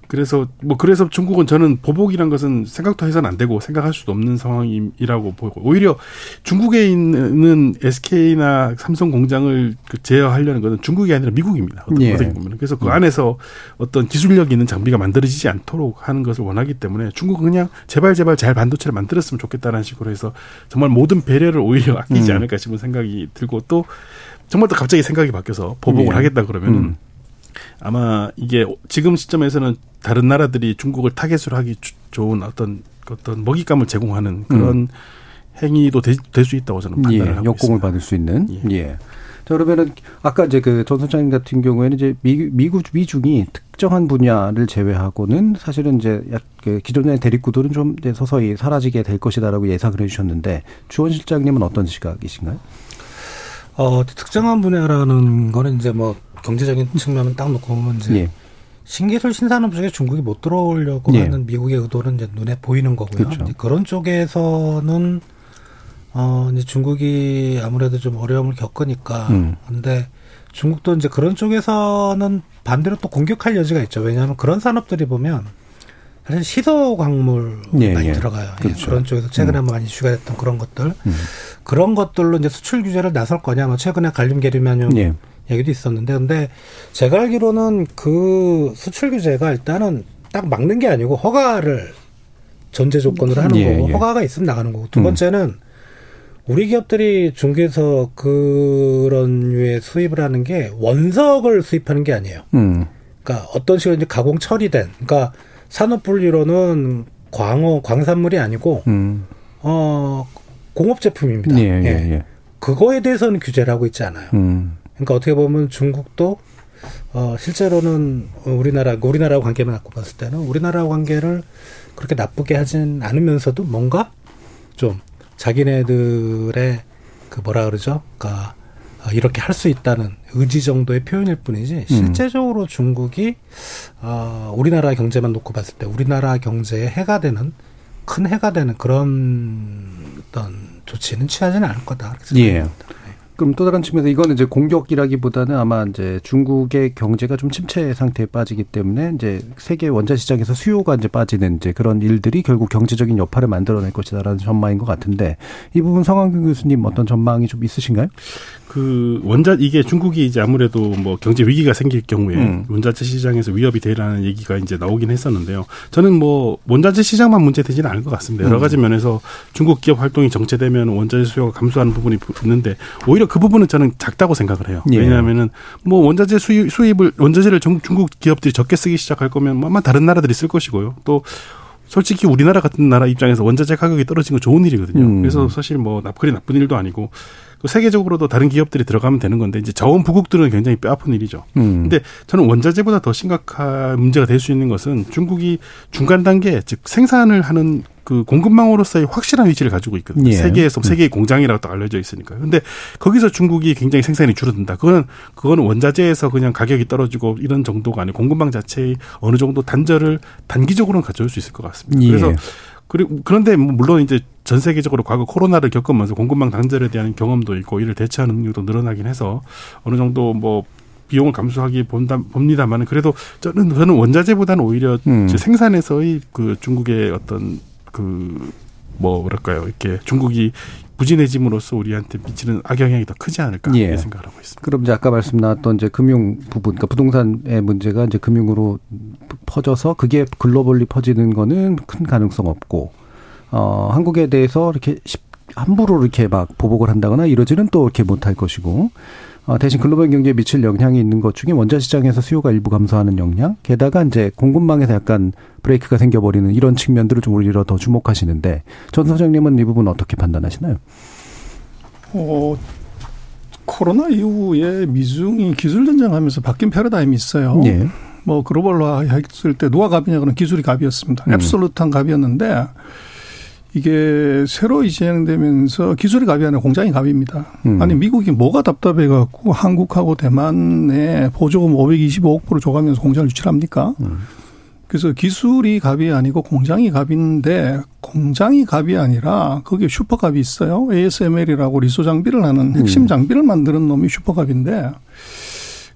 그래서 뭐 그래서 중국은 저는 보복이란 것은 생각도 해서는 안 되고 생각할 수도 없는 상황이라고 보고 오히려 중국에 있는 SK나 삼성 공장을 그 제어하려는 것은 중국이 아니라 미국입니다. 어떻게 예. 어떻게 보면 그래서 그 음. 안에서 어떤 기술력 있는 장비가 만들어지지 않도록 하는 것을 원하기 때문에 중국은 그냥 제발 제발 잘 반도체를 만들었으면 좋겠다는 식으로 해서 정말 모든 배려를 오히려 아끼지 음. 않을까 싶은 생각이 들고 또 정말 또 갑자기 생각이 바뀌어서 보복을 예. 하겠다 그러면은 음. 아마 이게 지금 시점에서는 다른 나라들이 중국을 타겟으로 하기 주- 좋은 어떤 어떤 먹잇감을 제공하는 그런 행위도 될 수 있다고 저는 판단을 예, 하고 역공을 있습니다. 받을 수 있는. 예. 자, 그러면은 아까 이제 그전 선장님 같은 경우에는 이제 미, 미국 미중이 특정한 분야를 제외하고는 사실은 이제 약, 그 기존의 대립 구도는 좀 이제 서서히 사라지게 될 것이다라고 예상을 해주셨는데 주원 실장님은 어떤 시각이신가요? 어, 특정한 분야라는 거는 이제 뭐 경제적인 측면을 딱 놓고 보면 이제 예. 신기술 신산업 쪽에 중국이 못 들어오려고 예. 하는 미국의 의도는 이제 눈에 보이는 거고요. 그렇죠. 그런 쪽에서는 어 이제 중국이 아무래도 좀 어려움을 겪으니까 음. 근데 중국도 이제 그런 쪽에서는 반대로 또 공격할 여지가 있죠. 왜냐하면 그런 산업들이 보면 사실 시소 광물 예, 많이 예. 들어가요. 예, 그렇죠. 그런 쪽에서 최근에 음. 많이 이슈가 됐던 그런 것들 음. 그런 것들로 이제 수출 규제를 나설 거냐. 뭐 최근에 갈림 계리면용 예. 얘기도 있었는데 근데 제가 알기로는 그 수출 규제가 일단은 딱 막는 게 아니고 허가를 전제 조건으로 하는 예, 거고 예. 허가가 있으면 나가는 거고 두 음. 번째는 우리 기업들이 중국에서 그런 류의 수입을 하는 게 원석을 수입하는 게 아니에요. 음. 그러니까 어떤 식으로 이제 가공 처리된 그러니까 산업 분리로는 광어 광산물이 아니고 음. 어 공업 제품입니다. 예, 예, 예. 그거에 대해서는 규제를 하고 있지 않아요. 음. 그러니까 어떻게 보면 중국도 어 실제로는 우리나라 우리나라와 관계만 갖고 봤을 때는 우리나라 관계를 그렇게 나쁘게 하진 않으면서도 뭔가 좀 자기네들의 그 뭐라 그러죠? 그러니까 어, 이렇게 할 수 있다는 의지 정도의 표현일 뿐이지 실제적으로 중국이 어, 우리나라 경제만 놓고 봤을 때 우리나라 경제에 해가 되는 큰 해가 되는 그런 어떤 조치는 취하지는 않을 거다. 그렇게 생각합니다. 예. 그럼 또 다른 측면에서 이거는 이제 공격이라기보다는 아마 이제 중국의 경제가 좀 침체 상태에 빠지기 때문에 이제 세계 원자 시장에서 수요가 이제 빠지는 이제 그런 일들이 결국 경제적인 여파를 만들어낼 것이다라는 전망인 것 같은데 이 부분 성황균 교수님 어떤 전망이 좀 있으신가요? 그 원자 이게 중국이 이제 아무래도 뭐 경제 위기가 생길 경우에 음. 원자재 시장에서 위협이 되라는 얘기가 이제 나오긴 했었는데요. 저는 뭐 원자재 시장만 문제되지는 않을 것 같습니다. 여러 음. 가지 면에서 중국 기업 활동이 정체되면 원자재 수요가 감소하는 부분이 있는데 오히려 그 부분은 저는 작다고 생각을 해요. 예. 왜냐하면은 뭐 원자재 수입, 수입을 원자재를 중, 중국 기업들이 적게 쓰기 시작할 거면 뭐 아마 다른 나라들이 쓸 것이고요. 또 솔직히 우리나라 같은 나라 입장에서 원자재 가격이 떨어지는 건 좋은 일이거든요. 음. 그래서 사실 뭐 나- 그리 나쁜 일도 아니고 그 세계적으로도 다른 기업들이 들어가면 되는 건데 이제 자원 부국들은 굉장히 뼈아픈 일이죠. 음. 근데 저는 원자재보다 더 심각한 문제가 될 수 있는 것은 중국이 중간 단계 즉 생산을 하는 그 공급망으로서의 확실한 위치를 가지고 있거든요. 예. 세계에서 세계의 공장이라고 딱 알려져 있으니까. 근데 거기서 중국이 굉장히 생산이 줄어든다. 그거는 그거는 원자재에서 그냥 가격이 떨어지고 이런 정도가 아니고 공급망 자체의 어느 정도 단절을 단기적으로는 가져올 수 있을 것 같습니다. 예. 그래서 그리고 그런데 뭐 물론 이제 전 세계적으로 과거 코로나를 겪으면서 공급망 단절에 대한 경험도 있고 이를 대처하는 능력도 늘어나긴 해서 어느 정도 뭐 비용을 감수하기 본다 봅니다만은 그래도 저는 저는 원자재보다는 오히려 음. 제 생산에서의 그 중국의 어떤 그뭐 뭐랄까요 이렇게 중국이 부진해짐으로써 우리한테 미치는 악영향이 더 크지 않을까 예. 이렇게 생각을 하고 있습니다. 그럼 이제 아까 말씀 나왔던 이제 금융 부분, 그러니까 부동산의 문제가 이제 금융으로 퍼져서 그게 글로벌리 퍼지는 거는 큰 가능성 없고, 어, 한국에 대해서 이렇게 쉽- 함부로 이렇게 막 보복을 한다거나 이러지는 또 이렇게 못할 것이고, 어, 대신 글로벌 경제에 미칠 영향이 있는 것 중에 원자 시장에서 수요가 일부 감소하는 영향, 게다가 이제 공급망에서 약간 브레이크가 생겨버리는 이런 측면들을 좀 오히려 더 주목하시는데, 전 소장님은 이 부분 어떻게 판단하시나요? 어, 코로나 이후에 미중이 기술 전쟁하면서 바뀐 패러다임이 있어요. 예. 뭐 글로벌화 했을 때 누가 갑이냐 그러면 기술이 갑이었습니다. 음. 앱솔루트한 갑이었는데 이게 새로 진행되면서 기술이 갑이 아니라 공장이 갑입니다. 음. 아니 미국이 뭐가 답답해 갖고 한국하고 대만에 보조금 525억 불을 줘가면서 공장을 유치합니까? 음. 그래서 기술이 갑이 아니고 공장이 갑인데 공장이 갑이 아니라 거기에 슈퍼갑이 있어요. ASML이라고 리소 장비를 하는 핵심 음. 장비를 만드는 놈이 슈퍼갑인데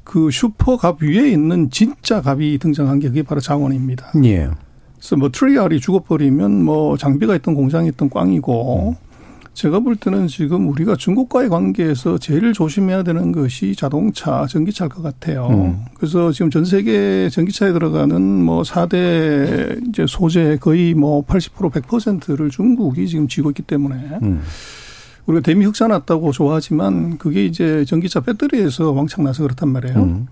그 슈퍼갑 위에 있는 진짜 갑이 등장한 게 그게 바로 자원입니다. 예. 그래서 뭐 트리알이 죽어버리면 뭐 장비가 있던 공장이 있던 꽝이고 제가 볼 때는 지금 우리가 중국과의 관계에서 제일 조심해야 되는 것이 자동차, 전기차일 것 같아요. 음. 그래서 지금 전 세계 전기차에 들어가는 뭐 4대 이제 소재 거의 뭐 80% 100%를 중국이 지금 쥐고 있기 때문에 음. 우리가 대미 흑자 났다고 좋아하지만 그게 이제 전기차 배터리에서 왕창 나서 그렇단 말이에요. 음.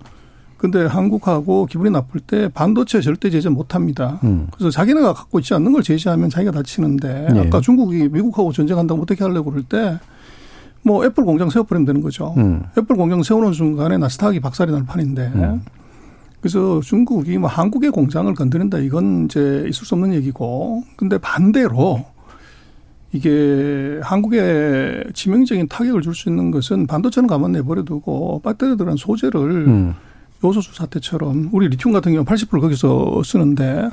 근데 한국하고 기분이 나쁠 때 반도체 절대 제재 못 합니다. 음. 그래서 자기네가 갖고 있지 않는 걸 제재하면 자기가 다치는데 예. 아까 중국이 미국하고 전쟁한다고 어떻게 하려고 그럴 때 뭐 애플 공장 세워버리면 되는 거죠. 음. 애플 공장 세우는 순간에 나스닥이 박살이 날 판인데 음. 그래서 중국이 뭐 한국의 공장을 건드린다 이건 이제 있을 수 없는 얘기고 근데 반대로 이게 한국에 치명적인 타격을 줄 수 있는 것은 반도체는 가만 내버려두고 배터리 들어간 소재를 음. 요소수 사태처럼 우리 리튬 같은 경우 80% 거기서 쓰는데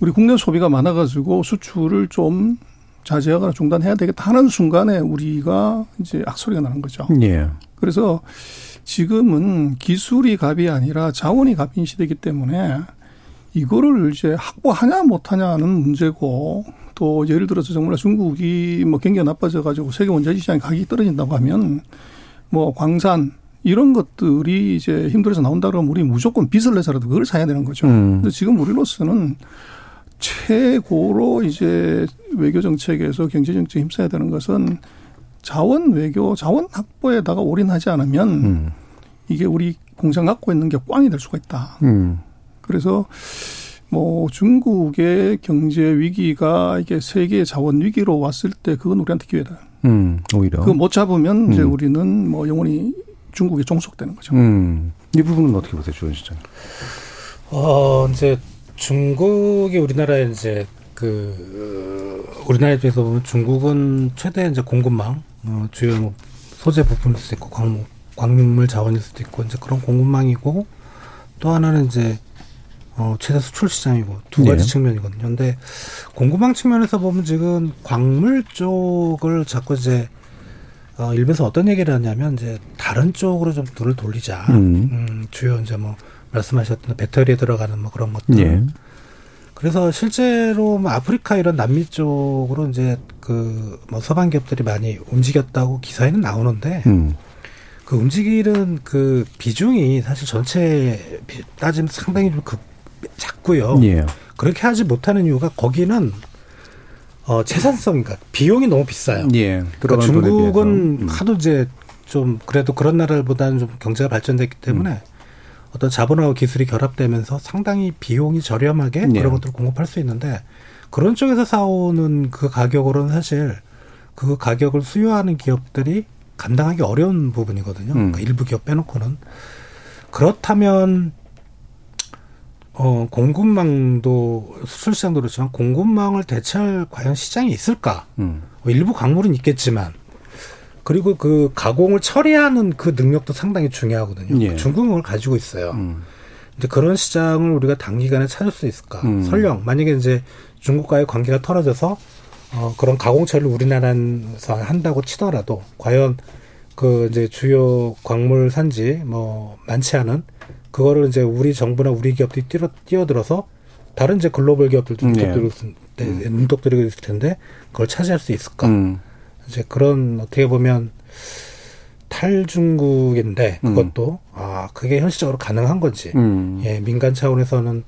우리 국내 소비가 많아가지고 수출을 좀 자제하거나 중단해야 되겠다 하는 순간에 우리가 이제 악소리가 나는 거죠. 예. 그래서 지금은 기술이 갑이 아니라 자원이 갑인 시대이기 때문에 이거를 이제 확보하냐 못하냐 하는 문제고 또 예를 들어서 정말 중국이 뭐 경기가 나빠져 가지고 세계 원자재 시장이 가격이 떨어진다고 하면 뭐 광산 이런 것들이 이제 힘들어서 나온다 그러면 우리 무조건 빚을 내서라도 그걸 사야 되는 거죠. 음. 근데 지금 우리로서는 최고로 이제 외교 정책에서 경제 정책에 힘써야 되는 것은 자원 외교, 자원 확보에다가 올인하지 않으면 음. 이게 우리 공장 갖고 있는 게 꽝이 될 수가 있다. 음. 그래서 뭐 중국의 경제 위기가 이게 세계 자원 위기로 왔을 때 그건 우리한테 기회다. 음. 오히려. 그거 못 잡으면 이제 음. 우리는 뭐 영원히 중국에 종속되는 거죠. 음. 이 부분은 어떻게 보세요, 주원 시장? 어, 이제 중국이 우리나라에 이제 그 어, 우리나라에 비해서 보면 중국은 최대 이제 공급망 어, 주요 뭐 소재 부품일 수도 있고 광, 광물 자원일 수도 있고 이제 그런 공급망이고 또 하나는 이제 어, 최대 수출 시장이고 두 가지 네. 측면이거든요. 근데 공급망 측면에서 보면 지금 광물 쪽을 자꾸 이제 어, 일본에서 어떤 얘기를 하냐면 이제 다른 쪽으로 좀 눈을 돌리자. 음. 음, 주요 이제 뭐 말씀하셨던 배터리에 들어가는 뭐 그런 것들. 예. 그래서 실제로 뭐 아프리카 이런 남미 쪽으로 이제 그 뭐 서방 기업들이 많이 움직였다고 기사에는 나오는데 음. 그 움직이는 그 비중이 사실 전체 비- 따지면 상당히 좀 그, 작고요. 예. 그렇게 하지 못하는 이유가 거기는 어 재산성인가 비용이 너무 비싸요. 예. 그러니까 중국은. 음. 하도 이제 좀 그래도 그런 나라보다는 좀 경제가 발전됐기 때문에 음. 어떤 자본하고 기술이 결합되면서 상당히 비용이 저렴하게 네. 그런 것들을 공급할 수 있는데 그런 쪽에서 사오는 그 가격으로는 사실 그 가격을 수요하는 기업들이 감당하기 어려운 부분이거든요. 음. 그러니까 일부 기업 빼놓고는 그렇다면 어, 공급망도 수출 시장도 그렇지만 공급망을 대체할 과연 시장이 있을까? 음. 어, 일부 광물은 있겠지만 그리고 그 가공을 처리하는 그 능력도 상당히 중요하거든요. 예. 중국을 가지고 있어요. 음. 이제 그런 시장을 우리가 단기간에 찾을 수 있을까? 음. 설령 만약에 이제 중국과의 관계가 털어져서 어, 그런 가공 처리를 우리나라에서 한다고 치더라도 과연 그 이제 주요 광물 산지 뭐 많지 않은 그거를 이제 우리 정부나 우리 기업들이 뛰어, 뛰어들어서 다른 이제 글로벌 기업들도 음, 눈독 예. 들이고 있을 때, 눈독 들이고 있을 텐데 그걸 차지할 수 있을까? 음. 이제 그런 어떻게 보면 탈중국인데 음. 그것도 아 그게 현실적으로 가능한 건지 음. 예 민간 차원에서는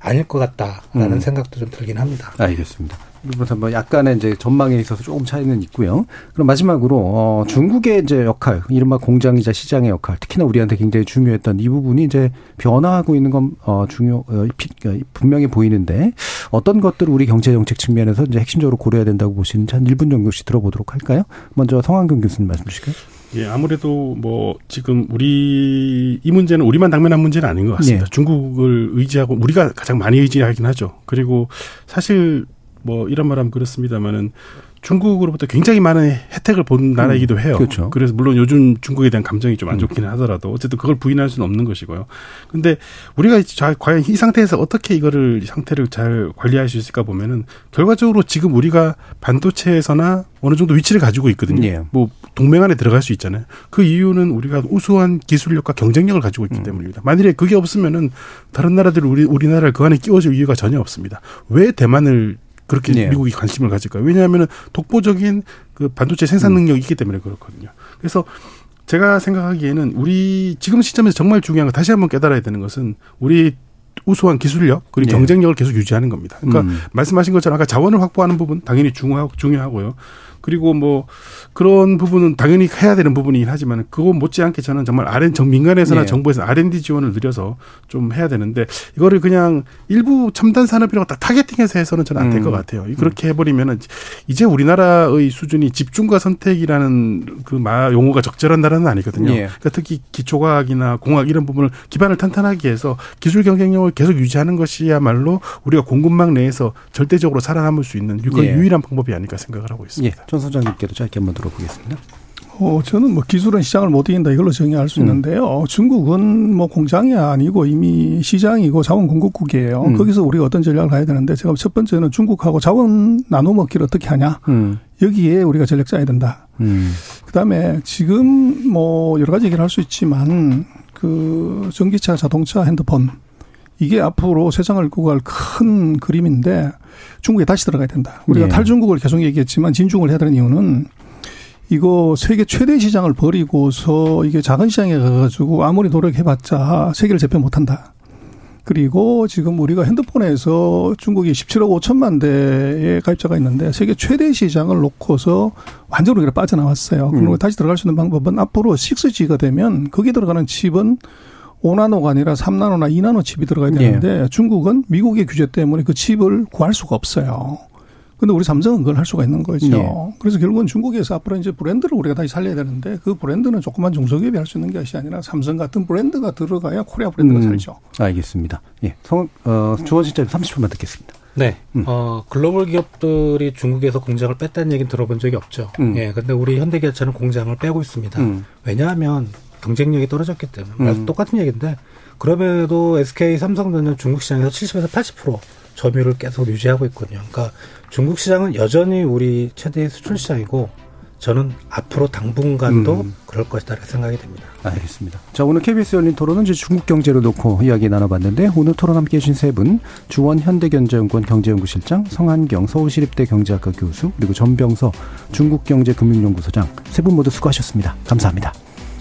아닐 것 같다라는 음. 생각도 좀 들긴 합니다. 알겠습니다. 그래서 뭐 약간의 이제 전망에 있어서 조금 차이는 있고요. 그럼 마지막으로 어, 중국의 이제 역할, 이른바 공장이자 시장의 역할, 특히나 우리한테 굉장히 중요했던 이 부분이 이제 변화하고 있는 건 어, 중요 어, 피- 어, 분명히 보이는데 어떤 것들을 우리 경제 정책 측면에서 이제 핵심적으로 고려해야 된다고 보시는지 한 1분 정도씩 들어보도록 할까요? 먼저 성한경 교수님 말씀 주실까요? 예, 아무래도 뭐 지금 우리 이 문제는 우리만 당면한 문제는 아닌 것 같습니다. 네. 중국을 의지하고 우리가 가장 많이 의지하긴 하죠. 그리고 사실 뭐 이런 말하면 그렇습니다만은 중국으로부터 굉장히 많은 혜택을 본 나라이기도 해요. 그렇죠. 래서 물론 요즘 중국에 대한 감정이 좀 안 좋기는 하더라도 어쨌든 그걸 부인할 수는 없는 것이고요. 근데 우리가 자- 과연 이 상태에서 어떻게 이거를 상태를 잘 관리할 수 있을까 보면은 결과적으로 지금 우리가 반도체에서나 어느 정도 위치를 가지고 있거든요. 예. 뭐 동맹 안에 들어갈 수 있잖아요. 그 이유는 우리가 우수한 기술력과 경쟁력을 가지고 음. 있기 때문입니다. 만일에 그게 없으면은 다른 나라들이 우리 우리나라를 그 안에 끼워줄 이유가 전혀 없습니다. 왜 대만을 그렇게 예. 미국이 관심을 가질까요? 왜냐하면은 독보적인 그 반도체 생산 능력이 있기 때문에 그렇거든요. 그래서 제가 생각하기에는 우리 지금 시점에서 정말 중요한 거 다시 한번 깨달아야 되는 것은 우리 우수한 기술력 그리고 예. 경쟁력을 계속 유지하는 겁니다. 그러니까 음. 말씀하신 것처럼 아까 자원을 확보하는 부분 당연히 중요하고 중요하고요. 그리고 뭐 그런 부분은 당연히 해야 되는 부분이긴 하지만 그거 못지않게 저는 정말 R 정 민간에서나 예. 정부에서 R&D 지원을 늘려서 좀 해야 되는데 이거를 그냥 일부 첨단 산업이라고 딱 타겟팅해서 해서는 저는 안 될것 음. 같아요. 그렇게 해버리면은 이제 우리나라의 수준이 집중과 선택이라는 그 마 용어가 적절한 나라는 아니거든요. 예. 그러니까 특히 기초과학이나 공학 이런 부분을 기반을 탄탄하게 해서 기술 경쟁력을 계속 유지하는 것이야말로 우리가 공급망 내에서 절대적으로 살아남을 수 있는 그 예. 유일한 방법이 아닐까 생각을 하고 있습니다. 예, 전 소장님께도 짧게 한번 들어보겠습니다. 어, 저는 뭐 기술은 시장을 못 이긴다 이걸로 정의할 음. 수 있는데요. 중국은 뭐 공장이 아니고 이미 시장이고 자원 공급국이에요. 음. 거기서 우리가 어떤 전략을 가야 되는데 제가 첫 번째는 중국하고 자원 나눠 먹기를 어떻게 하냐. 음. 여기에 우리가 전략 짜야 된다. 음. 그다음에 지금 뭐 여러 가지 얘기를 할 수 있지만 그 전기차, 자동차, 핸드폰 이게 앞으로 세상을 끌고 갈 큰 그림인데 중국에 다시 들어가야 된다. 우리가 예. 탈중국을 계속 얘기했지만 진중을 해야 되는 이유는 이거 세계 최대 시장을 버리고서 이게 작은 시장에 가가지고 아무리 노력해봤자 세계를 제패 못한다. 그리고 지금 우리가 핸드폰에서 중국이 17억 5천만 대의 가입자가 있는데 세계 최대 시장을 놓고서 완전히 우리가 빠져나왔어요. 그리고 음. 다시 들어갈 수 있는 방법은 앞으로 6G가 되면 거기 들어가는 칩은 5나노가 아니라 3나노나 2나노 칩이 들어가야 되는데 중국은 미국의 규제 때문에 그 칩을 구할 수가 없어요. 근데 우리 삼성은 그걸 할 수가 있는 거죠. 예. 그래서 결국은 중국에서 앞으로 이제 브랜드를 우리가 다시 살려야 되는데 그 브랜드는 조그만 중소기업이 할 수 있는 것이 아니라 삼성 같은 브랜드가 들어가야 코리아 브랜드가 음, 살죠. 알겠습니다. 예, 성, 어, 조원 실장 30분만 듣겠습니다. 네. 음. 어, 글로벌 기업들이 중국에서 공장을 뺐다는 얘기는 들어본 적이 없죠. 음. 예. 근데 우리 현대기아차는 공장을 빼고 있습니다. 음. 왜냐하면 경쟁력이 떨어졌기 때문에. 음. 말 똑같은 얘기인데 그럼에도 SK 삼성전자 중국 시장에서 70에서 80% 점유율을 계속 유지하고 있거든요. 그러니까 중국 시장은 여전히 우리 최대의 수출 시장이고 저는 앞으로 당분간도 음. 그럴 것이다 이렇게 생각이 됩니다. 알겠습니다. 자, 오늘 KBS 열린 토론은 이제 중국 경제를 놓고 이야기 나눠봤는데 오늘 토론 함께 해주신 세 분, 주원 현대경제연구원 경제연구실장, 성한경 서울시립대 경제학과 교수, 그리고 전병서 중국경제금융연구소장 세 분 모두 수고하셨습니다. 감사합니다.